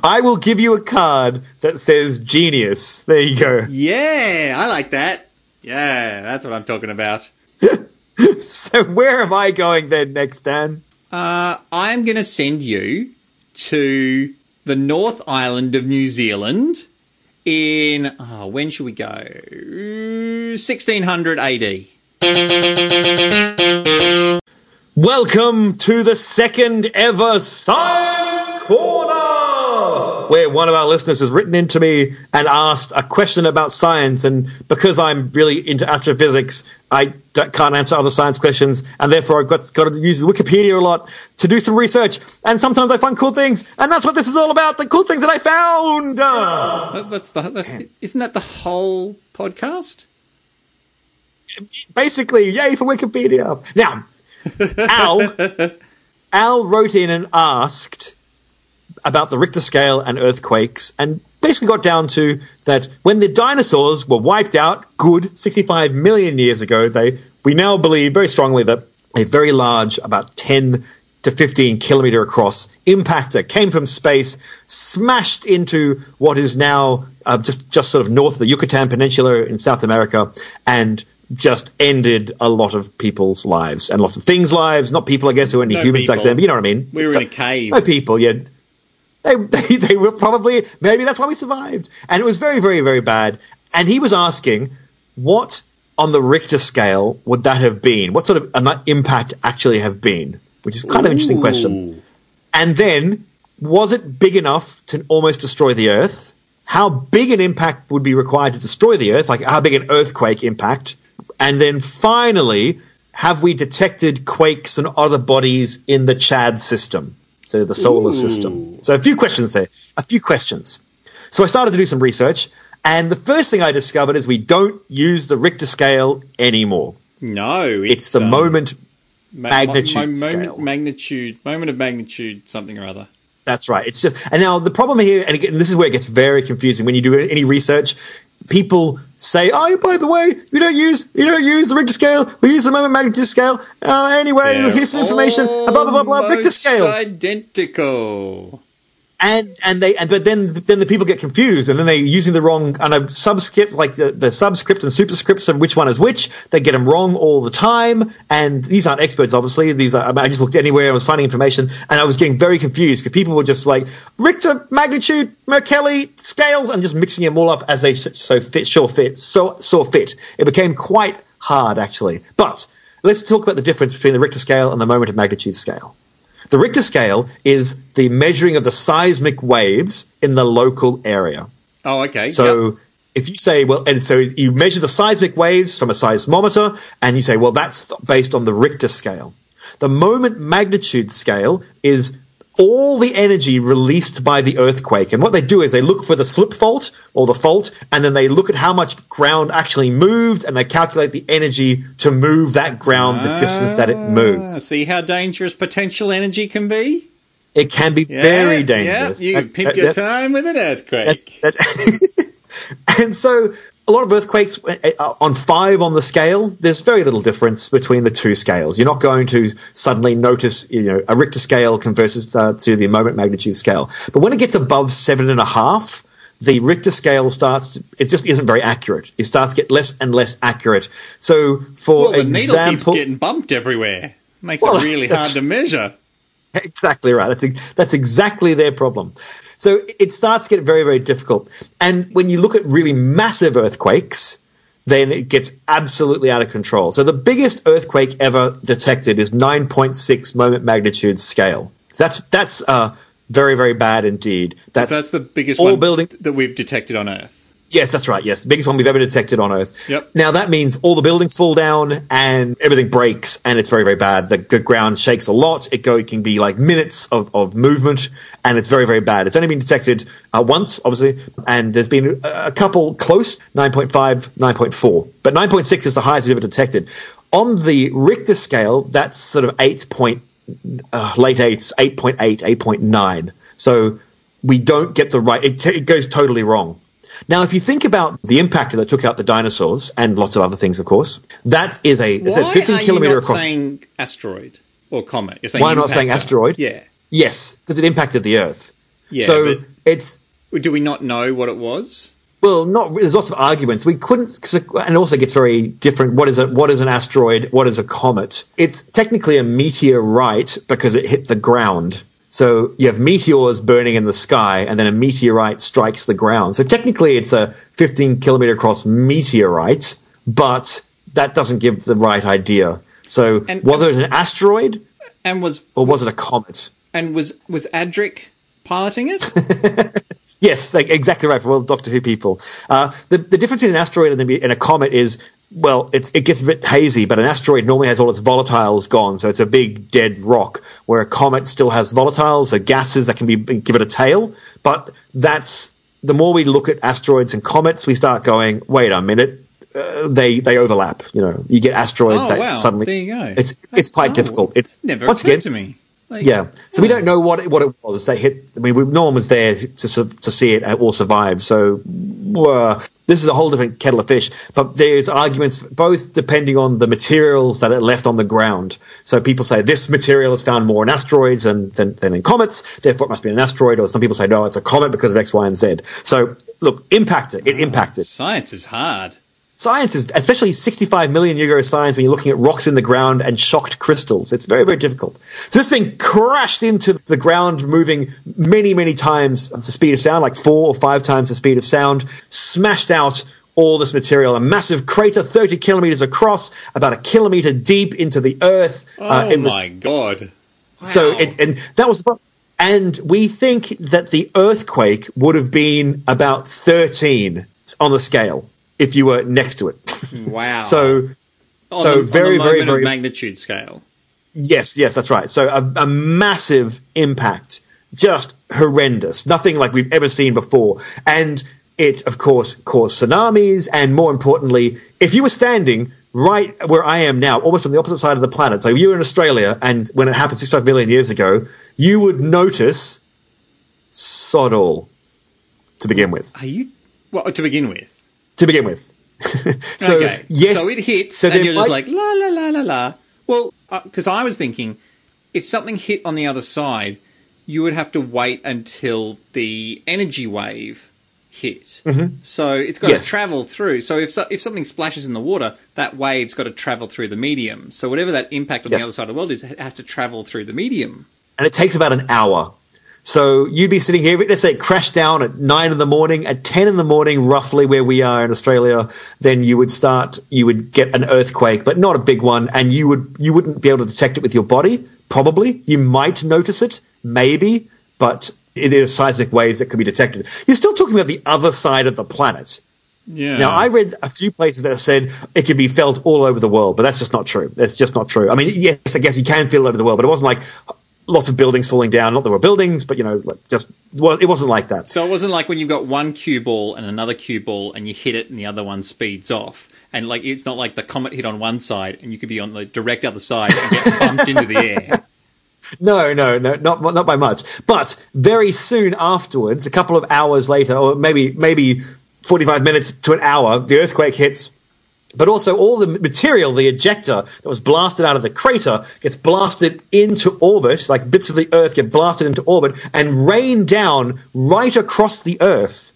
I will give you a card that says genius. There you go. Yeah, I like that. Yeah, that's what I'm talking about. So where am I going then next, Dan? Uh, I'm going to send you to the North Island of New Zealand in, oh, when should we go? 1600 AD. Welcome to the second ever Science Corner, where one of our listeners has written into me and asked a question about science. And because I'm really into astrophysics, I can't answer other science questions, and therefore I've got, got to use Wikipedia a lot to do some research. And sometimes I find cool things, and that's what this is all about the cool things that I found. Uh, that's the, that, isn't that the whole podcast? basically, yay for Wikipedia. Now, Al, Al wrote in and asked about the Richter scale and earthquakes, and basically got down to that when the dinosaurs were wiped out, good 65 million years ago, they we now believe very strongly that a very large, about 10 to 15 kilometer across impactor came from space, smashed into what is now uh, just just sort of north of the Yucatan Peninsula in South America, and just ended a lot of people's lives and lots of things' lives. Not people, I guess, who were any No humans back then, but you know what I mean. We were in a cave. No people, yeah. They, they, they were probably, maybe that's why we survived. And it was very, very, very bad. And he was asking, what on the Richter scale would that have been? What sort of uh, an impact actually have been? Which is kind of an interesting question. And then, was it big enough to almost destroy the Earth? How big an impact would be required to destroy the Earth? Like, how big an earthquake impact? And then finally, have we detected quakes and other bodies in the Chad system? So the solar Ooh. system. So a few questions there. A few questions. So I started to do some research, and the first thing I discovered is we don't use the Richter scale anymore. No, it's, It's the um, moment ma- magnitude mo- mo- scale. moment, magnitude, moment of magnitude, something or other. That's right. It's just, and now the problem here, and again, this is where it gets very confusing when you do any research. People say, "Oh, by the way, we don't use you don't use the Richter scale. We use the moment magnitude scale. Uh, anyway, They're here's some information. Blah blah blah blah. Richter scale." identical. And and they and but then then the people get confused and then they're using the wrong and a subscript like the, the subscript and superscripts of which one is which they get them wrong all the time. And these aren't experts obviously. These are I, I just looked anywhere and was finding information. And I was getting very confused because people were just like Richter magnitude Mercalli scales and just mixing them all up as they so fit sure fit so saw fit. It became quite hard actually. But let's talk about the difference between the Richter scale and the moment of magnitude scale the Richter scale is the measuring of the seismic waves in the local area. Oh, okay. So Yep. if you say, well, and so you measure the seismic waves from a seismometer, and you say, well, that's based on the Richter scale. The moment magnitude scale is all the energy released by the earthquake. And what they do is they look for the slip fault or the fault, and then they look at how much ground actually moved, and they calculate the energy to move that ground the distance that it Ah, moved. See how dangerous potential energy can be? It can be Yeah, very dangerous. Yeah, you That's- pick that- your that- time with an earthquake. That's, and so a lot of earthquakes uh, on five on the scale, there's very little difference between the two scales. You're not going to suddenly notice, you know, a Richter scale converses uh, to the moment magnitude scale. But when it gets above seven and a half, the Richter scale starts, to, it just isn't very accurate. It starts to get less and less accurate. So, for well, the needle keeps example, getting bumped everywhere. Makes Well, it really hard to measure. exactly right. That's that's exactly their problem. So it starts to get very very difficult. And when you look at really massive earthquakes, then it gets absolutely out of control. So the biggest earthquake ever detected is 9.6 moment magnitude scale. So that's that's uh, very very bad indeed. That's, So that's the biggest all one building. that we've detected on Earth. Yes, that's right. Yes, the biggest one we've ever detected on Earth. Yep. Now that means all the buildings fall down and everything breaks, and it's very, very bad. The g- ground shakes a lot. It go it can be like minutes of, of movement, and it's very, very bad. It's only been detected uh, once, obviously, and there's been a, a couple close 9.5, 9.4, but 9.6 is the highest we've ever detected. On the Richter scale, that's sort of eight point uh, late eights, 8.8, 8.9. So we don't get the right. It, it goes totally wrong. Now, if you think about the impactor that took out the dinosaurs and lots of other things, of course, that is a it's a Why 15 are you kilometer not across. saying asteroid or comet? You're saying Why not saying asteroid? Yeah. yes, because it impacted the Earth. Yeah, so it's Do we not know what it was? well, not there's lots of arguments. We couldn't, and it also gets very different. What is a what is an asteroid? What is a comet? It's technically a meteorite because it hit the ground. So you have meteors burning in the sky, and then a meteorite strikes the ground. So technically, it's a 15 kilometer across meteorite, but that doesn't give the right idea. So And- whether it's an asteroid And was or was it a comet? and was was Adric piloting it? Yes, like, exactly right for all Doctor Who people. Uh, the, the difference between an asteroid and a, and a comet is, well, it, it gets a bit hazy, but an asteroid normally has all its volatiles gone, so it's a big dead rock, where a comet still has volatiles, so gases that can be give it a tail. But that's the more we look at asteroids and comets, we start going, wait a minute. Uh, they they overlap, you know. You get asteroids Oh, that wow. suddenly There you go. it's it's quite oh, difficult. It's Never once again to me. Like, yeah, so we oh. don't know what it, what it was. They hit. I mean, we, no one was there to to see it or survive. So uh, this is a whole different kettle of fish. But there's arguments both depending on the materials that it left on the ground. So people say this material is found more in asteroids than, than than in comets. Therefore, it must be an asteroid. Or some people say no, it's a comet because of X, Y, and Z. So look, impacted. It impacted. Science is hard. Science is, especially 65 million year ago science, when you're looking at rocks in the ground and shocked crystals. It's very, very difficult. So this thing crashed into the ground, moving many, many times the speed of sound, like four or five times the speed of sound, smashed out all this material. A massive crater, 30 kilometers across, about a kilometer deep into the earth. Oh Uh, it was my god! so it, and that was the. And we think that the earthquake would have been about 13 on the scale if you were next to it. Wow. so On so the- very, very, very- magnitude scale. yes, yes, that's right. So a, a massive impact, just horrendous, nothing like we've ever seen before. And it, of course, caused tsunamis. And more importantly, if you were standing right where I am now, almost on the opposite side of the planet, so you were in Australia, and when it happened 65 million years ago, you would notice sod all to begin with. Are you? Well, to begin with. To begin with. so okay. yes, So it hits, so and you're just might- like la la la la la. Well, because I was thinking, if something hit on the other side, you would have to wait until the energy wave hit. So it's got Mm-hmm. Yes. to travel through. So if so, if something splashes in the water, that wave's got to travel through the medium. So whatever that impact on Yes. the other side of the world is, it has to travel through the medium. and it takes about an hour. So you'd be sitting here, let's say it crashed down at nine in the morning, at 10 in the morning, roughly where we are in Australia, then you would start, you would get an earthquake, but not a big one. And you would, you wouldn't be able to detect it with your body. Probably. You might notice it, maybe, but it is seismic waves that could be detected. You're still talking about the other side of the planet. Yeah. Now, I read a few places that have said it could be felt all over the world, but that's just not true. That's just not true. I mean, yes, I guess you can feel it over the world, but it wasn't like lots of buildings falling down. Not there were buildings, but you know, like just well, it wasn't like that. So it wasn't like when you've got one cue ball and another cue ball and you hit it and the other one speeds off. And like it's not like the comet hit on one side and you could be on the direct other side and get bumped into the air. No, no, no, not not by much. But very soon afterwards, a couple of hours later, or maybe maybe forty five minutes to an hour, the earthquake hits. But also, all the material, the ejecta that was blasted out of the crater, gets blasted into orbit. Like bits of the Earth get blasted into orbit and rain down right across the Earth.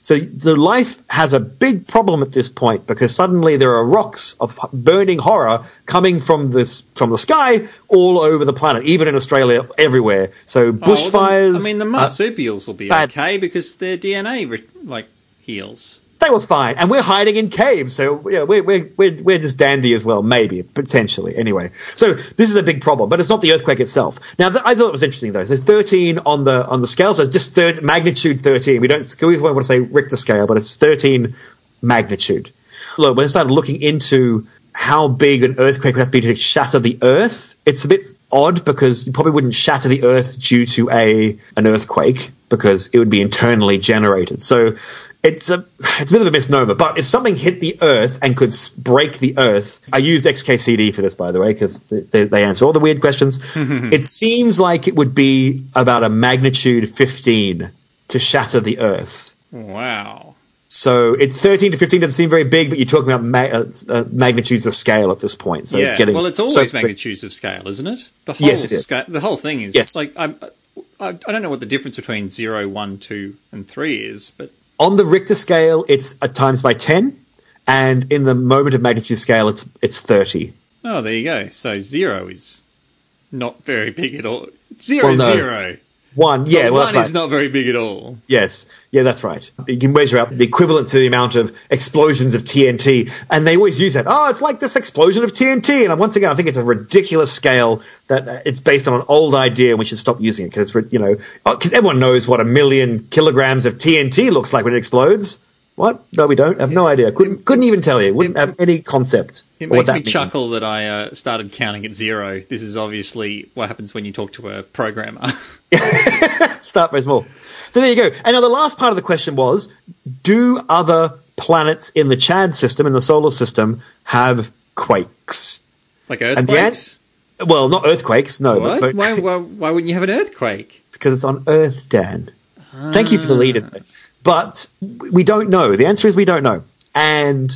So the life has a big problem at this point because suddenly there are rocks of burning horror coming from this from the sky all over the planet, even in Australia, everywhere. So Oh, well, the- bushfires. I mean, the uh, marsupials will be bad. okay because their DNA re- like heals. They were fine, and we're hiding in caves. So we're we're we're, we're just dandy as well, maybe potentially. Anyway, so this is a big problem, but it's not the earthquake itself. Now, th- I thought it was interesting though. So 13 on the on the scale, so it's just third magnitude 13. We don't we want to say Richter scale, but it's 13 magnitude. Look, when I started looking into how big an earthquake would have to be to shatter the Earth, it's a bit odd because you probably wouldn't shatter the Earth due to a an earthquake because it would be internally generated. So it's a it's a bit of a misnomer. But if something hit the Earth and could break the Earth, I used XKCD for this by the way because they, they answer all the weird questions. it seems like it would be about a magnitude 15 to shatter the Earth. Wow. So it's 13 to 15 doesn't seem very big, but you're talking about ma- uh, uh, magnitudes of scale at this point. So yeah. it's getting well, it's so always big. magnitudes of scale, isn't it? The whole Yes, it sca- the whole thing is Yes. like I'm, I, I don't know what the difference between zero, one, two, and three is, but On the Richter scale, it's at times by 10, and in the moment of magnitude scale, it's it's 30. oh, there you go. So zero is not very big at all. Zero Well, no. zero. One. Yeah, well, one right. is not very big at all. Yes, yeah, that's right. You can measure out the equivalent to the amount of explosions of TNT, and they always use that. Oh, it's like this explosion of TNT, and once again, I think it's a ridiculous scale that uh, it's based on an old idea, and we should stop using it because you know because everyone knows what a million kilograms of TNT looks like when it explodes. What? No, we don't. I have no idea. Couldn't couldn't even tell you. Wouldn't have any concept. It makes me means. chuckle that I uh, started counting at zero. This is obviously what happens when you talk to a programmer. Start very small. So there you go. And now the last part of the question was: Do other planets in the Chad system, in the solar system, have quakes? like the earthquakes. Well, not earthquakes. No, What? but, Why, why, why wouldn't you have an earthquake? because it's on Earth, Dan. Thank you for the lead. But we don't know. The answer is we don't know. And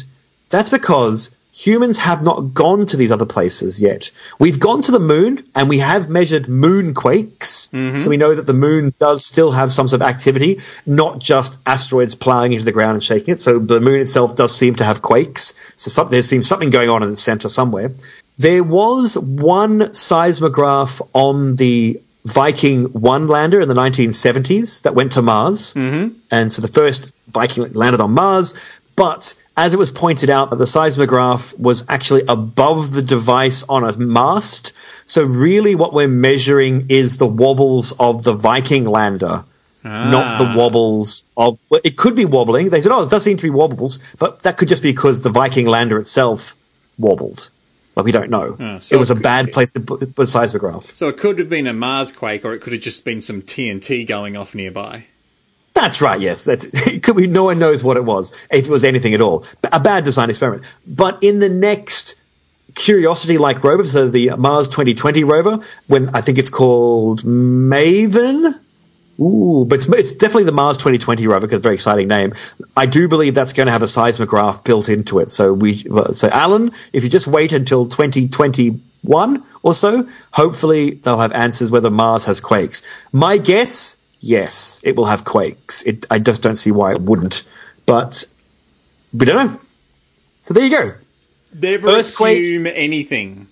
that's because humans have not gone to these other places yet. We've gone to the moon and we have measured moon quakes. Mm-hmm. So we know that the moon does still have some sort of activity, not just asteroids plowing into the ground and shaking it. So the moon itself does seem to have quakes. So some, there seems something going on in the center somewhere. There was one seismograph on the Viking 1 lander in the 1970s that went to Mars. Mm-hmm. And so the first Viking landed on Mars. But as it was pointed out that the seismograph was actually above the device on a mast. So really what we're measuring is the wobbles of the Viking lander. Not the wobbles of, well, it could be wobbling. They said, oh, it does seem to be wobbles, but that could just be because the Viking lander itself wobbled. But we don't know. Ah, so it was a bad place to put, put a seismograph. So it could have been a Mars quake, or it could have just been some TNT going off nearby. That's right. Yes, that's. Could be. No one knows what it was, if it was anything at all. A bad design experiment. But in the next Curiosity-like rover, so the Mars 2020 rover, when I think it's called Maven. Ooh, but it's, it's definitely the Mars 2020 rover because a very exciting name. I do believe that's going to have a seismograph built into it. So we, so Alan, if you just wait until 2021 or so, hopefully they'll have answers whether Mars has quakes. My guess, yes, it will have quakes. It, I just don't see why it wouldn't, but we don't know. So there you go. Never Earthquake. assume anything.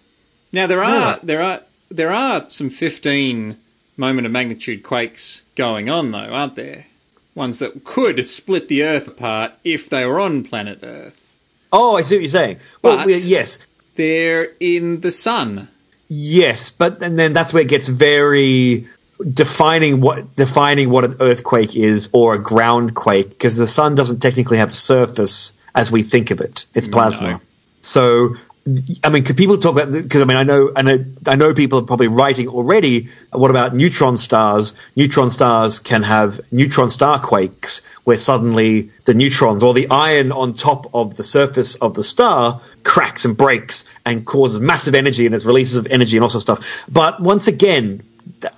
Now there are Yeah. there are there are some fifteen moment of magnitude quakes going on though, aren't there? Ones that could split the Earth apart if they were on planet Earth. Oh, I see what you're saying. But- we- yes, They're in the sun. Yes, but and then that's where it gets very defining what defining what an earthquake is or a ground quake because the sun doesn't technically have a surface as we think of it. It's plasma. No. So I mean, could people talk about because I mean I know I know I know people are probably writing already. What about neutron stars? Neutron stars can have neutron star quakes where suddenly the neutrons or the iron on top of the surface of the star cracks and breaks and causes massive energy and its releases of energy and all sorts of stuff. But once again,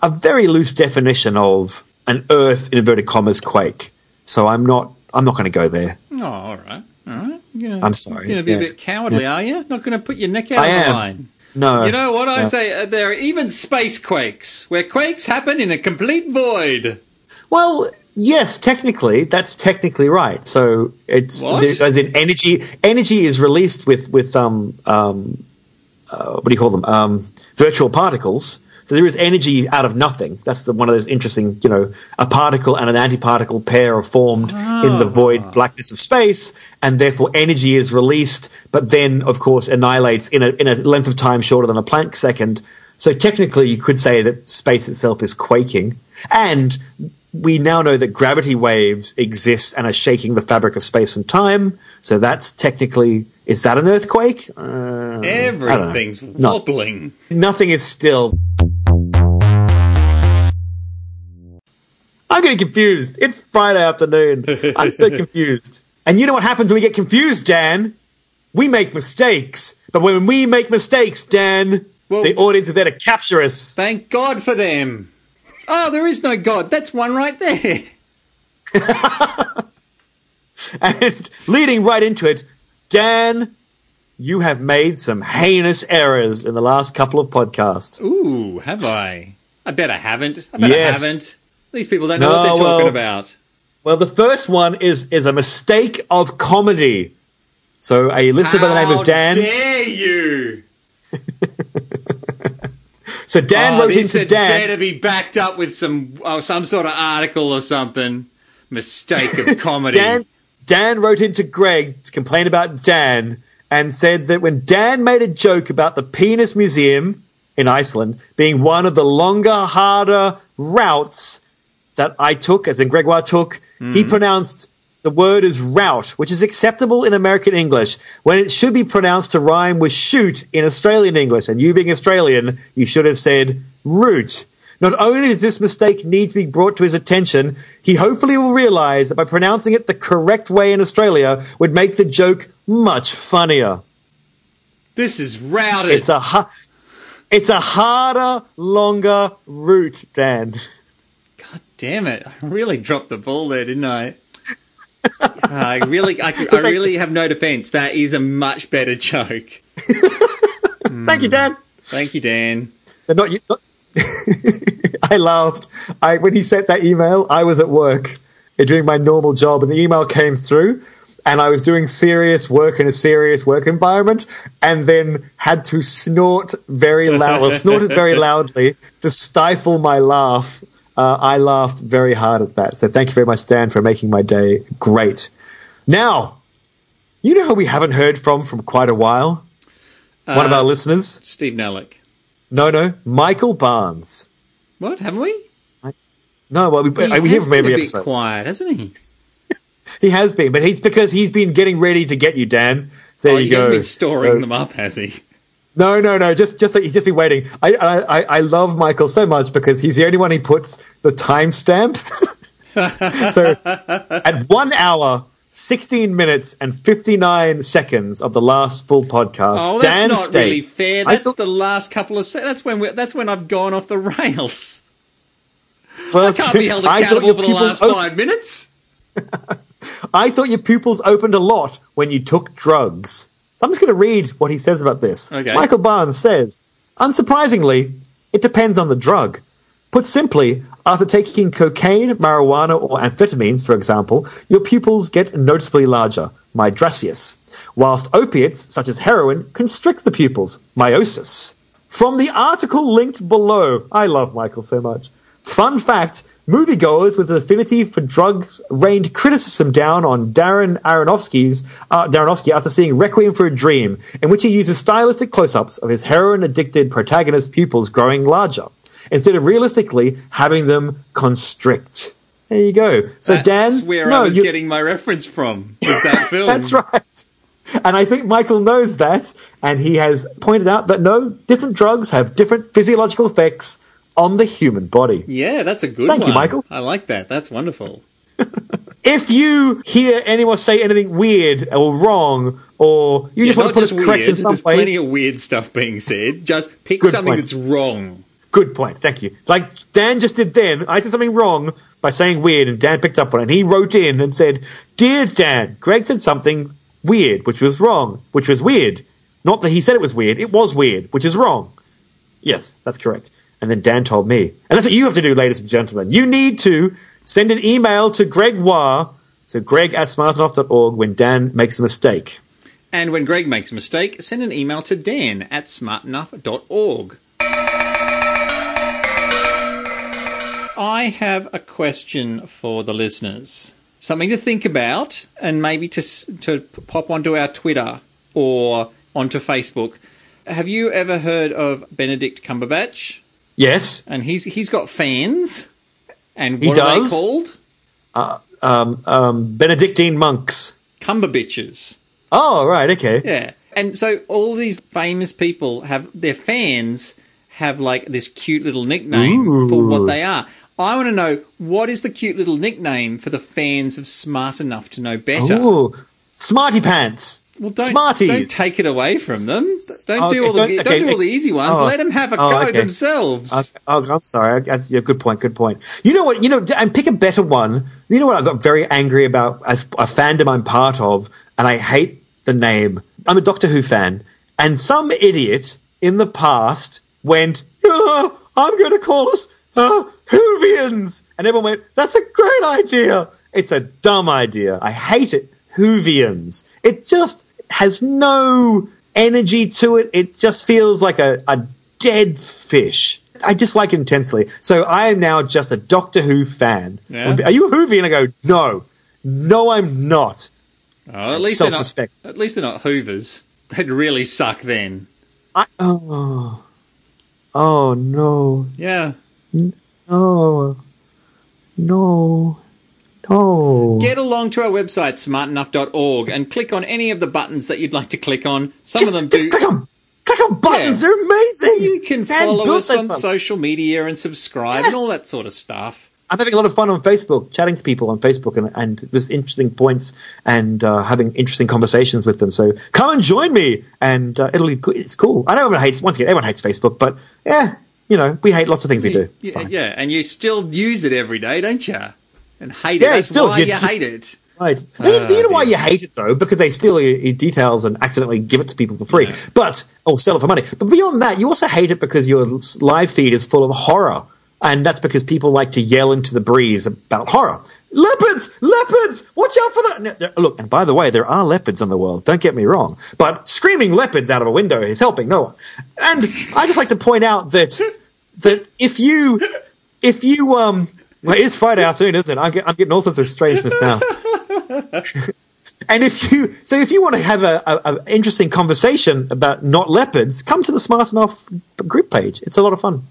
a very loose definition of an Earth in inverted commas quake. So I'm not I'm not going to go there. Oh, all right, all right. You know, I'm sorry, You're gonna be yeah. a bit cowardly, are you? Not going to put your neck out I on the am. line. No, You know what I no. say? Uh, there are even space quakes, where quakes happen in a complete void. Well, yes, technically, that's technically right. So it's What? as in energy. Energy is released with with um um uh, what do you call them? Um, virtual particles. So there is energy out of nothing. That's the one of those interesting, you know, a particle and an antiparticle pair are formed in the oh. void blackness of space, and therefore energy is released, but then, of course, annihilates in a in a length of time shorter than a Planck second. So technically, you could say that space itself is quaking, and we now know that gravity waves exist and are shaking the fabric of space and time. So that's technically is that an earthquake? Uh. Everything's wobbling. Nothing is still. I'm getting confused. It's Friday afternoon. I'm so confused. And you know what happens when we get confused, Dan? We make mistakes. But when we make mistakes, Dan, Well- the audience are there to capture us. Thank God for them. Oh, there is no God. That's one right there. And leading right into it, Dan, you have made some heinous errors in the last couple of podcasts. Ooh, have I? I bet I haven't. I bet Yes. I haven't. These people don't know No, what they're talking well- about. Well, the first one is is a mistake of comedy. So a listener by the name of Dan. dare you? So Dan Oh, wrote into Dan. better be backed up with some oh, some sort of article or something. Mistake of comedy. Dan, Dan wrote into Greg to complain about Dan and said that when Dan made a joke about the penis museum in Iceland being one of the longer, harder routes that I took, as in Gregoire took, he mm. pronounced the word is route, which is acceptable in American English, when it should be pronounced to rhyme with shoot in Australian English. And you being Australian, you should have said route. Not only does this mistake need to be brought to his attention, he hopefully will realize that by pronouncing it the correct way in Australia would make the joke much funnier. this is routed. It's a ha- it's a harder, longer route, Dan. God damn it! I really dropped the ball there, didn't I? I really, I, I really have no defense. That is a much better joke. Thank you, Dan. Thank you, Dan. They're not, not I laughed. I when he sent that email, I was at work eh, doing my normal job, and the email came through, and I was doing serious work in a serious work environment, and then had to snort very loud, snorted very loudly to stifle my laugh. Uh, I laughed very hard at that. So thank you very much, Dan, for making my day great. Now, you know who we haven't heard from from quite a while? One of Uh, our listeners. Steve Nellick. No, no, Michael Barnes. What haven't we? No, well, we, He we hear from been every episode. quiet, hasn't he? He has been, but he's because he's been getting ready to get you, Dan. There oh, you go. storing So- them up, has he? No, no, no. Just, just that he's just been waiting. I, I, I- love Michael so much because he's the only one who puts the timestamp. so, at one hour, sixteen minutes and fifty nine seconds of the last full podcast, Oh, that's Dan not really states. fair. That's thought- the last couple of. Se- that's when. We, that's when I've gone off the rails. well, I can't be held accountable for the last five minutes. I thought your pupils opened a lot when you took drugs. So I'm just going to read what he says about this. Okay. Michael Barnes says, unsurprisingly, it depends on the drug. Put simply, after taking cocaine, marijuana, or amphetamines, for example, your pupils get noticeably larger, mydriasis, whilst opiates, such as heroin, constrict the pupils, miosis. From the article linked below, I love Michael so much. Fun fact, moviegoers with an affinity for drugs rained criticism down on Darren Aronofsky's uh, Aronofsky after seeing Requiem for a Dream, in which he uses stylistic close-ups of his heroin-addicted protagonist's pupils growing larger, instead of realistically having them constrict. There you go. So That's Dan, where no, I was you- getting my reference from. Was that film? that's right. And I think Michael knows that, and he has pointed out that no, different drugs have different physiological effects on the human body. Yeah, that's a good Thank you. Michael. I like that. That's wonderful. If you hear anyone say anything weird or wrong, or you just Yeah, want to put us correct weird. in some There's way, plenty of weird stuff being said. Just pick Good something point. that's wrong. good point. Thank you. Like Dan just did then. I did something wrong by saying weird, and Dan picked up on it. And he wrote in and said, "Dear Dan, Greg said something weird, which was wrong, which was weird. Not that he said it was weird. It was weird, which is wrong. Yes, that's correct." And then Dan told me, and that's what you have to do, ladies and gentlemen. You need to send an email to Gregoire, so Greg at smartenough.org when Dan makes a mistake. And when Greg makes a mistake, send an email to dan at smartenough.org. I have a question for the listeners. Something to think about and maybe to, to pop onto our Twitter or onto Facebook. Have you ever heard of Benedict Cumberbatch? Yes, And he's he's got fans. And what are they called? um, um, Benedictine monks. Cumberbitches. Oh, right, okay. Yeah. And so all these famous people have their fans have like this cute little nickname for what they are. I want to know what is the cute little nickname for the fans of Smart Enough to Know Better. Ooh, Smarty Pants. Well, don't, Smarties. don't take it away from them. Don't do Okay, all the don't- okay, do all the easy ones. oh, Let them have a oh, go okay. themselves. Okay, Oh, I'm sorry. That's a good point. Good point. You know what? You know, and pick a better one. You know what? I got very angry about as a fandom I'm part of, and I hate the name. I'm a Doctor Who fan, and some idiot in the past went, "Oh, "I'm going to call us uh, Whovians," and everyone went, "That's a great idea." It's a dumb idea. I hate it. Whovians. It's just has no energy to it. It just feels like a, a dead fish. I dislike it intensely. So I am now just a Doctor Who fan. Yeah. Are you a Whovian? I go, no. No, I'm not. Oh, at least they're not. At least they're not Hoovers. They'd really suck then. I, oh. Oh, no. Yeah. No. No. No. Get along to our website, smartenough.org, and click on any of the buttons that you'd like to click on. Some just, of them just do. click on, click on buttons. Yeah. They're amazing. You can Dan follow us on buttons. social media and subscribe Yes. and all that sort of stuff. I'm having a lot of fun on Facebook, chatting to people on Facebook, and, and with interesting points and uh, having interesting conversations with them. So come and join me, and uh, it'll be it's cool. I know everyone hates once again everyone hates Facebook, but yeah, you know we hate lots of things we do. Yeah, yeah, and you still use it every day, don't you? And hate Yeah, it. That's still, why you hate it. Right. I mean, Ah, you know why you hate it though? Because they steal your, your details and accidentally give it to people for free. Yeah. But or sell it for money. But beyond that, you also hate it because your live feed is full of horror, and that's because people like to yell into the breeze about horror. Leopards, leopards! Watch out for that! No, Look, and by the way, there are leopards in the world. Don't get me wrong, but screaming leopards out of a window is helping no one. And I just like to point out that that if you if you um well, it's Friday afternoon, isn't it? I'm, get, I'm getting all sorts of strangeness now. and if you so if you want to have a, a, a interesting conversation about not leopards, come to the Smart Enough group page. It's a lot of fun.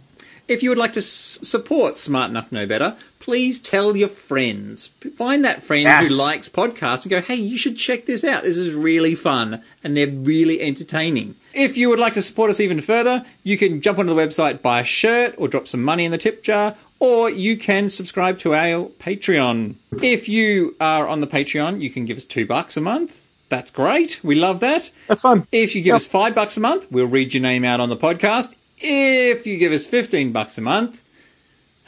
If you would like to s- support Smart Enough Know Better, please tell your friends. Find that friend Yes. who likes podcasts and go, hey, you should check this out. This is really fun and they're really entertaining. If you would like to support us even further, you can jump onto the website, buy a shirt, or drop some money in the tip jar, or you can subscribe to our Patreon. If you are on the Patreon, you can give us two bucks a month. That's great. We love that. That's fun. If you give Yep. us five bucks a month, we'll read your name out on the podcast. If you give us 15 bucks a month,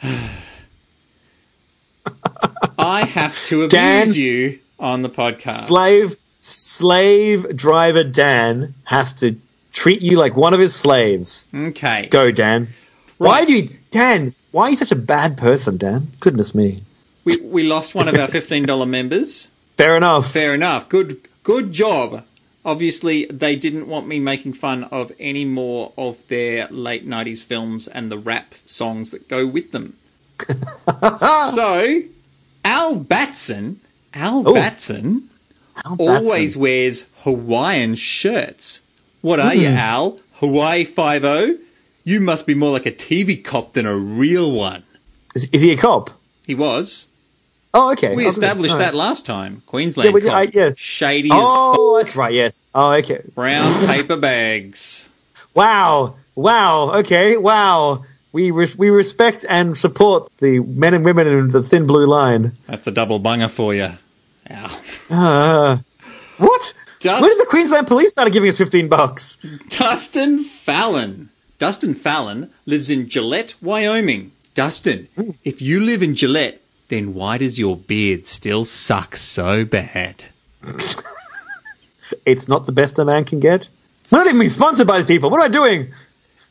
I have to abuse Dan. you on the podcast. Slave slave driver Dan has to treat you like one of his slaves. Okay. Go, Dan. Why do you Dan? Why are you such a bad person, Dan? Goodness me. We, we lost one of our $15 members. Fair enough. Fair enough. Good good job. Obviously, they didn't want me making fun of any more of their late 90s films and the rap songs that go with them. so, Al Batson, Al Oh. Batson Al Batson. always wears Hawaiian shirts. What are you, hmm. Al? Hawaii 50? You must be more like a TV cop than a real one. Is, is he a cop? He was. Oh, okay. We Oh, established that last time. Queensland Yeah, cop. I- yeah. Shady as Oh, that's right. Yes. Oh, okay. brown paper bags. Wow. Wow. Okay. Wow. We re- we respect and support the men and women in the thin blue line. That's a double bunger for you. Ow. Uh, what? Just- when did the Queensland Police start giving us fifteen bucks? Dustin Fallon. Dustin Fallon lives in Gillette, Wyoming. Dustin, if you live in Gillette, then why does your beard still suck so bad? It's not the best a man can get. Not even sponsored by these people. What am I doing?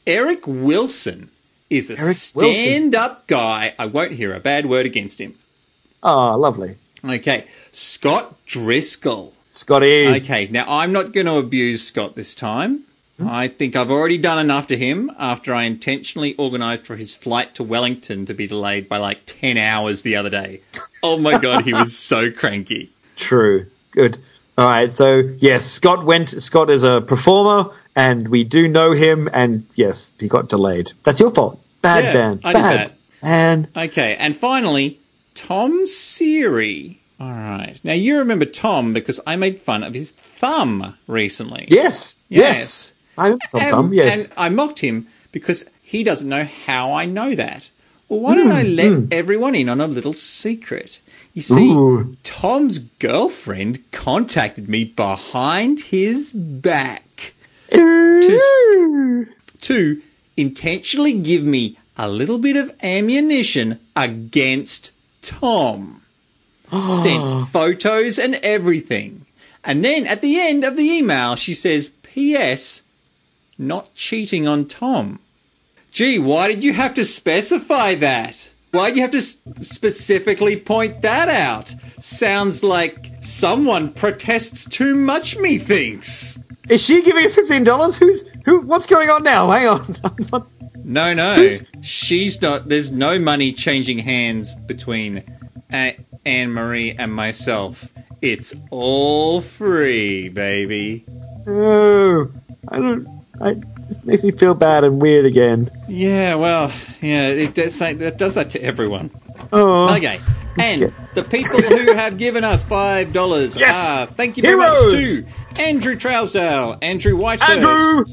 Eric Wilson is a Eric stand up guy. I won't hear a bad word against him. Oh, lovely. Okay. Scott Driscoll. Scotty. Okay, now I'm not going to abuse Scott this time. Hmm? I think I've already done enough to him after I intentionally organised for his flight to Wellington to be delayed by like 10 hours the other day. Oh my god, he was so cranky. True. Good. All right. So yes, Scott went. Scott is a performer, and we do know him. And yes, he got delayed. That's your fault. Bad Yeah, Dan. I Bad. Dan. Okay, and finally, Tom Seary. All right. Now you remember Tom because I made fun of his thumb recently. Yes. Yes. Yes. I'm Tom and, Yes. And I mocked him because he doesn't know how I know that. Well, why don't I Hmm, let everyone in on a little secret? You see, Ooh. Tom's girlfriend contacted me behind his back Ooh. to intentionally give me a little bit of ammunition against Tom. Sent photos and everything. And then at the end of the email, she says, P.S. Not cheating on Tom. Gee, why did you have to specify that? Why do you have to specifically point that out? Sounds like someone protests too much, methinks. Is she giving us fifteen dollars? Who's Who? What's going on now? Hang on. Not- No, no. Who's- She's not. There's no money changing hands between A- Anne Marie and myself. It's all free, baby. Oh, I don't. I, this makes me feel bad and weird again. Yeah, well, yeah, it does, say, that does that to everyone. Oh, Okay. And the people who have given us five dollars Yes! are thank you very much Heroes! to Andrew Trousdale, Andrew Whitehurst, Andrew,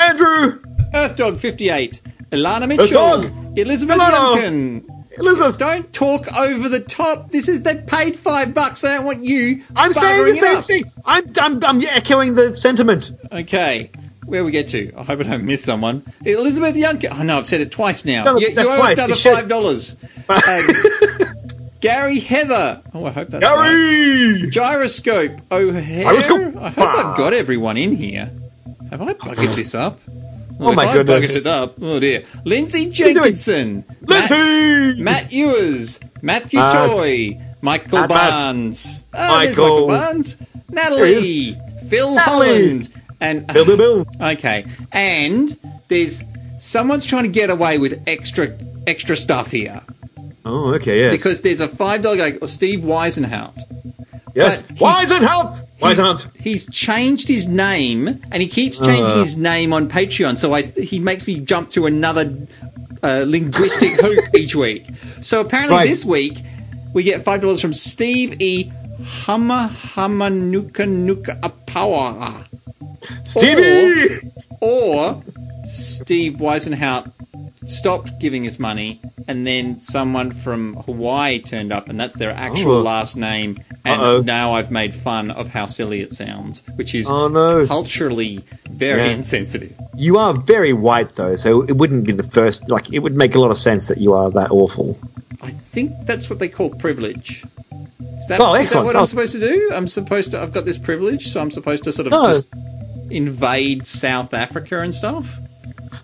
Andrew, Earthdog fifty eight, Ilana Mitchell, Earthdog! Elizabeth Ilana! Duncan. Elizabeth. Don't talk over the top. This is they paid five bucks. They don't want you. I'm saying the same up. thing. I'm, I'm, I'm echoing the sentiment. Okay. Where we get to? I hope I don't miss someone. Elizabeth Young. Oh know I've said it twice now. It- You, you owe us twice. another You five dollars. Uh, Gary Heather. Oh, I hope that's right. Gary. Gyroscope O'Hare. Gyroscope. I hope I've got everyone in here. Have I bugged this up? Well, Oh my I goodness. it up. Oh dear. Lindsay? Jenkinson. Matt, Lindsay. Matt Ewers. Matthew Matt. Toy. Michael Matt, Matt. Barnes. Oh, Michael. Michael Barnes. Natalie. Phil Natalie. Holland. And Bill, Bill, Bill. Okay. And there's someone's trying to get away with extra extra stuff here. Oh, okay, yes. Because there's a five dollar guy, Steve Weisenhout. yes. but Why he's- is it help? Why is it He's, changed his name and he keeps changing Uh. his name on Patreon. So I, he makes me jump to another uh, linguistic hoop each week. So apparently Right. this week we get five dollars from Steve E. Hama Hama Nuka Nuka Apawa. Stevie. Or Steve Weisenhout stopped giving us money, and then someone from Hawaii turned up, and that's their actual Oh. last name. And Uh-oh. now I've made fun of how silly it sounds, which is Oh, no. culturally very Yeah. insensitive. You are very white, though, so it wouldn't be the first. Like, it would make a lot of sense that you are that awful. I think that's what they call privilege. Is that, Oh, is that what Oh. I'm supposed to do? I'm supposed to. I've got this privilege, so I'm supposed to sort of No. just invade South Africa and stuff.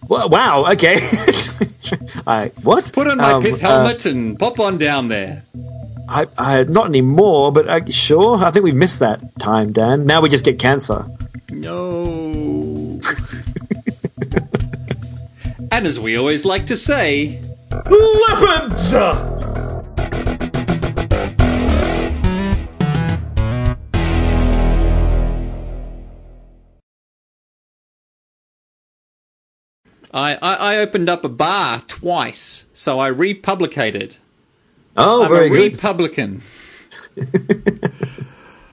Well, wow. Okay. I what? Put on my Um, pith uh, helmet and pop on down there. I, I, not anymore, but uh, sure. I think we missed that time, Dan. Now we just get cancer. No. and as we always like to say, Leopards. I, I, I opened up a bar twice, so I republicated. Oh, I'm very a good. Republican.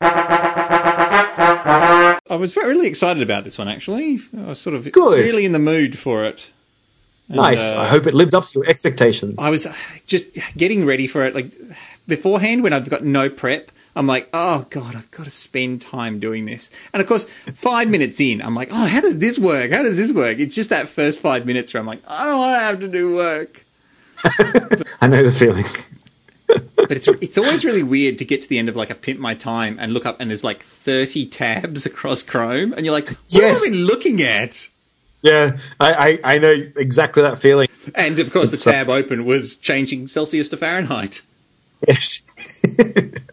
I was very, really excited about this one, actually. I was sort of Good. really in the mood for it. And, nice. uh, I hope it lived up to your expectations. I was just getting ready for it. Like beforehand, when I've got no prep, I'm like, oh god, I've got to spend time doing this. And of course, five minutes in, I'm like, oh, how does this work? How does this work? It's just that first five minutes where I'm like, I don't want to have to do work. I know the feeling. But it's it's always really weird to get to the end of like a pimp my time and look up and there's like 30 tabs across Chrome, and you're like, what Yes. have I been looking at? Yeah, I, I, I know exactly that feeling. And of course, the uh, tab open was changing Celsius to Fahrenheit. Yes.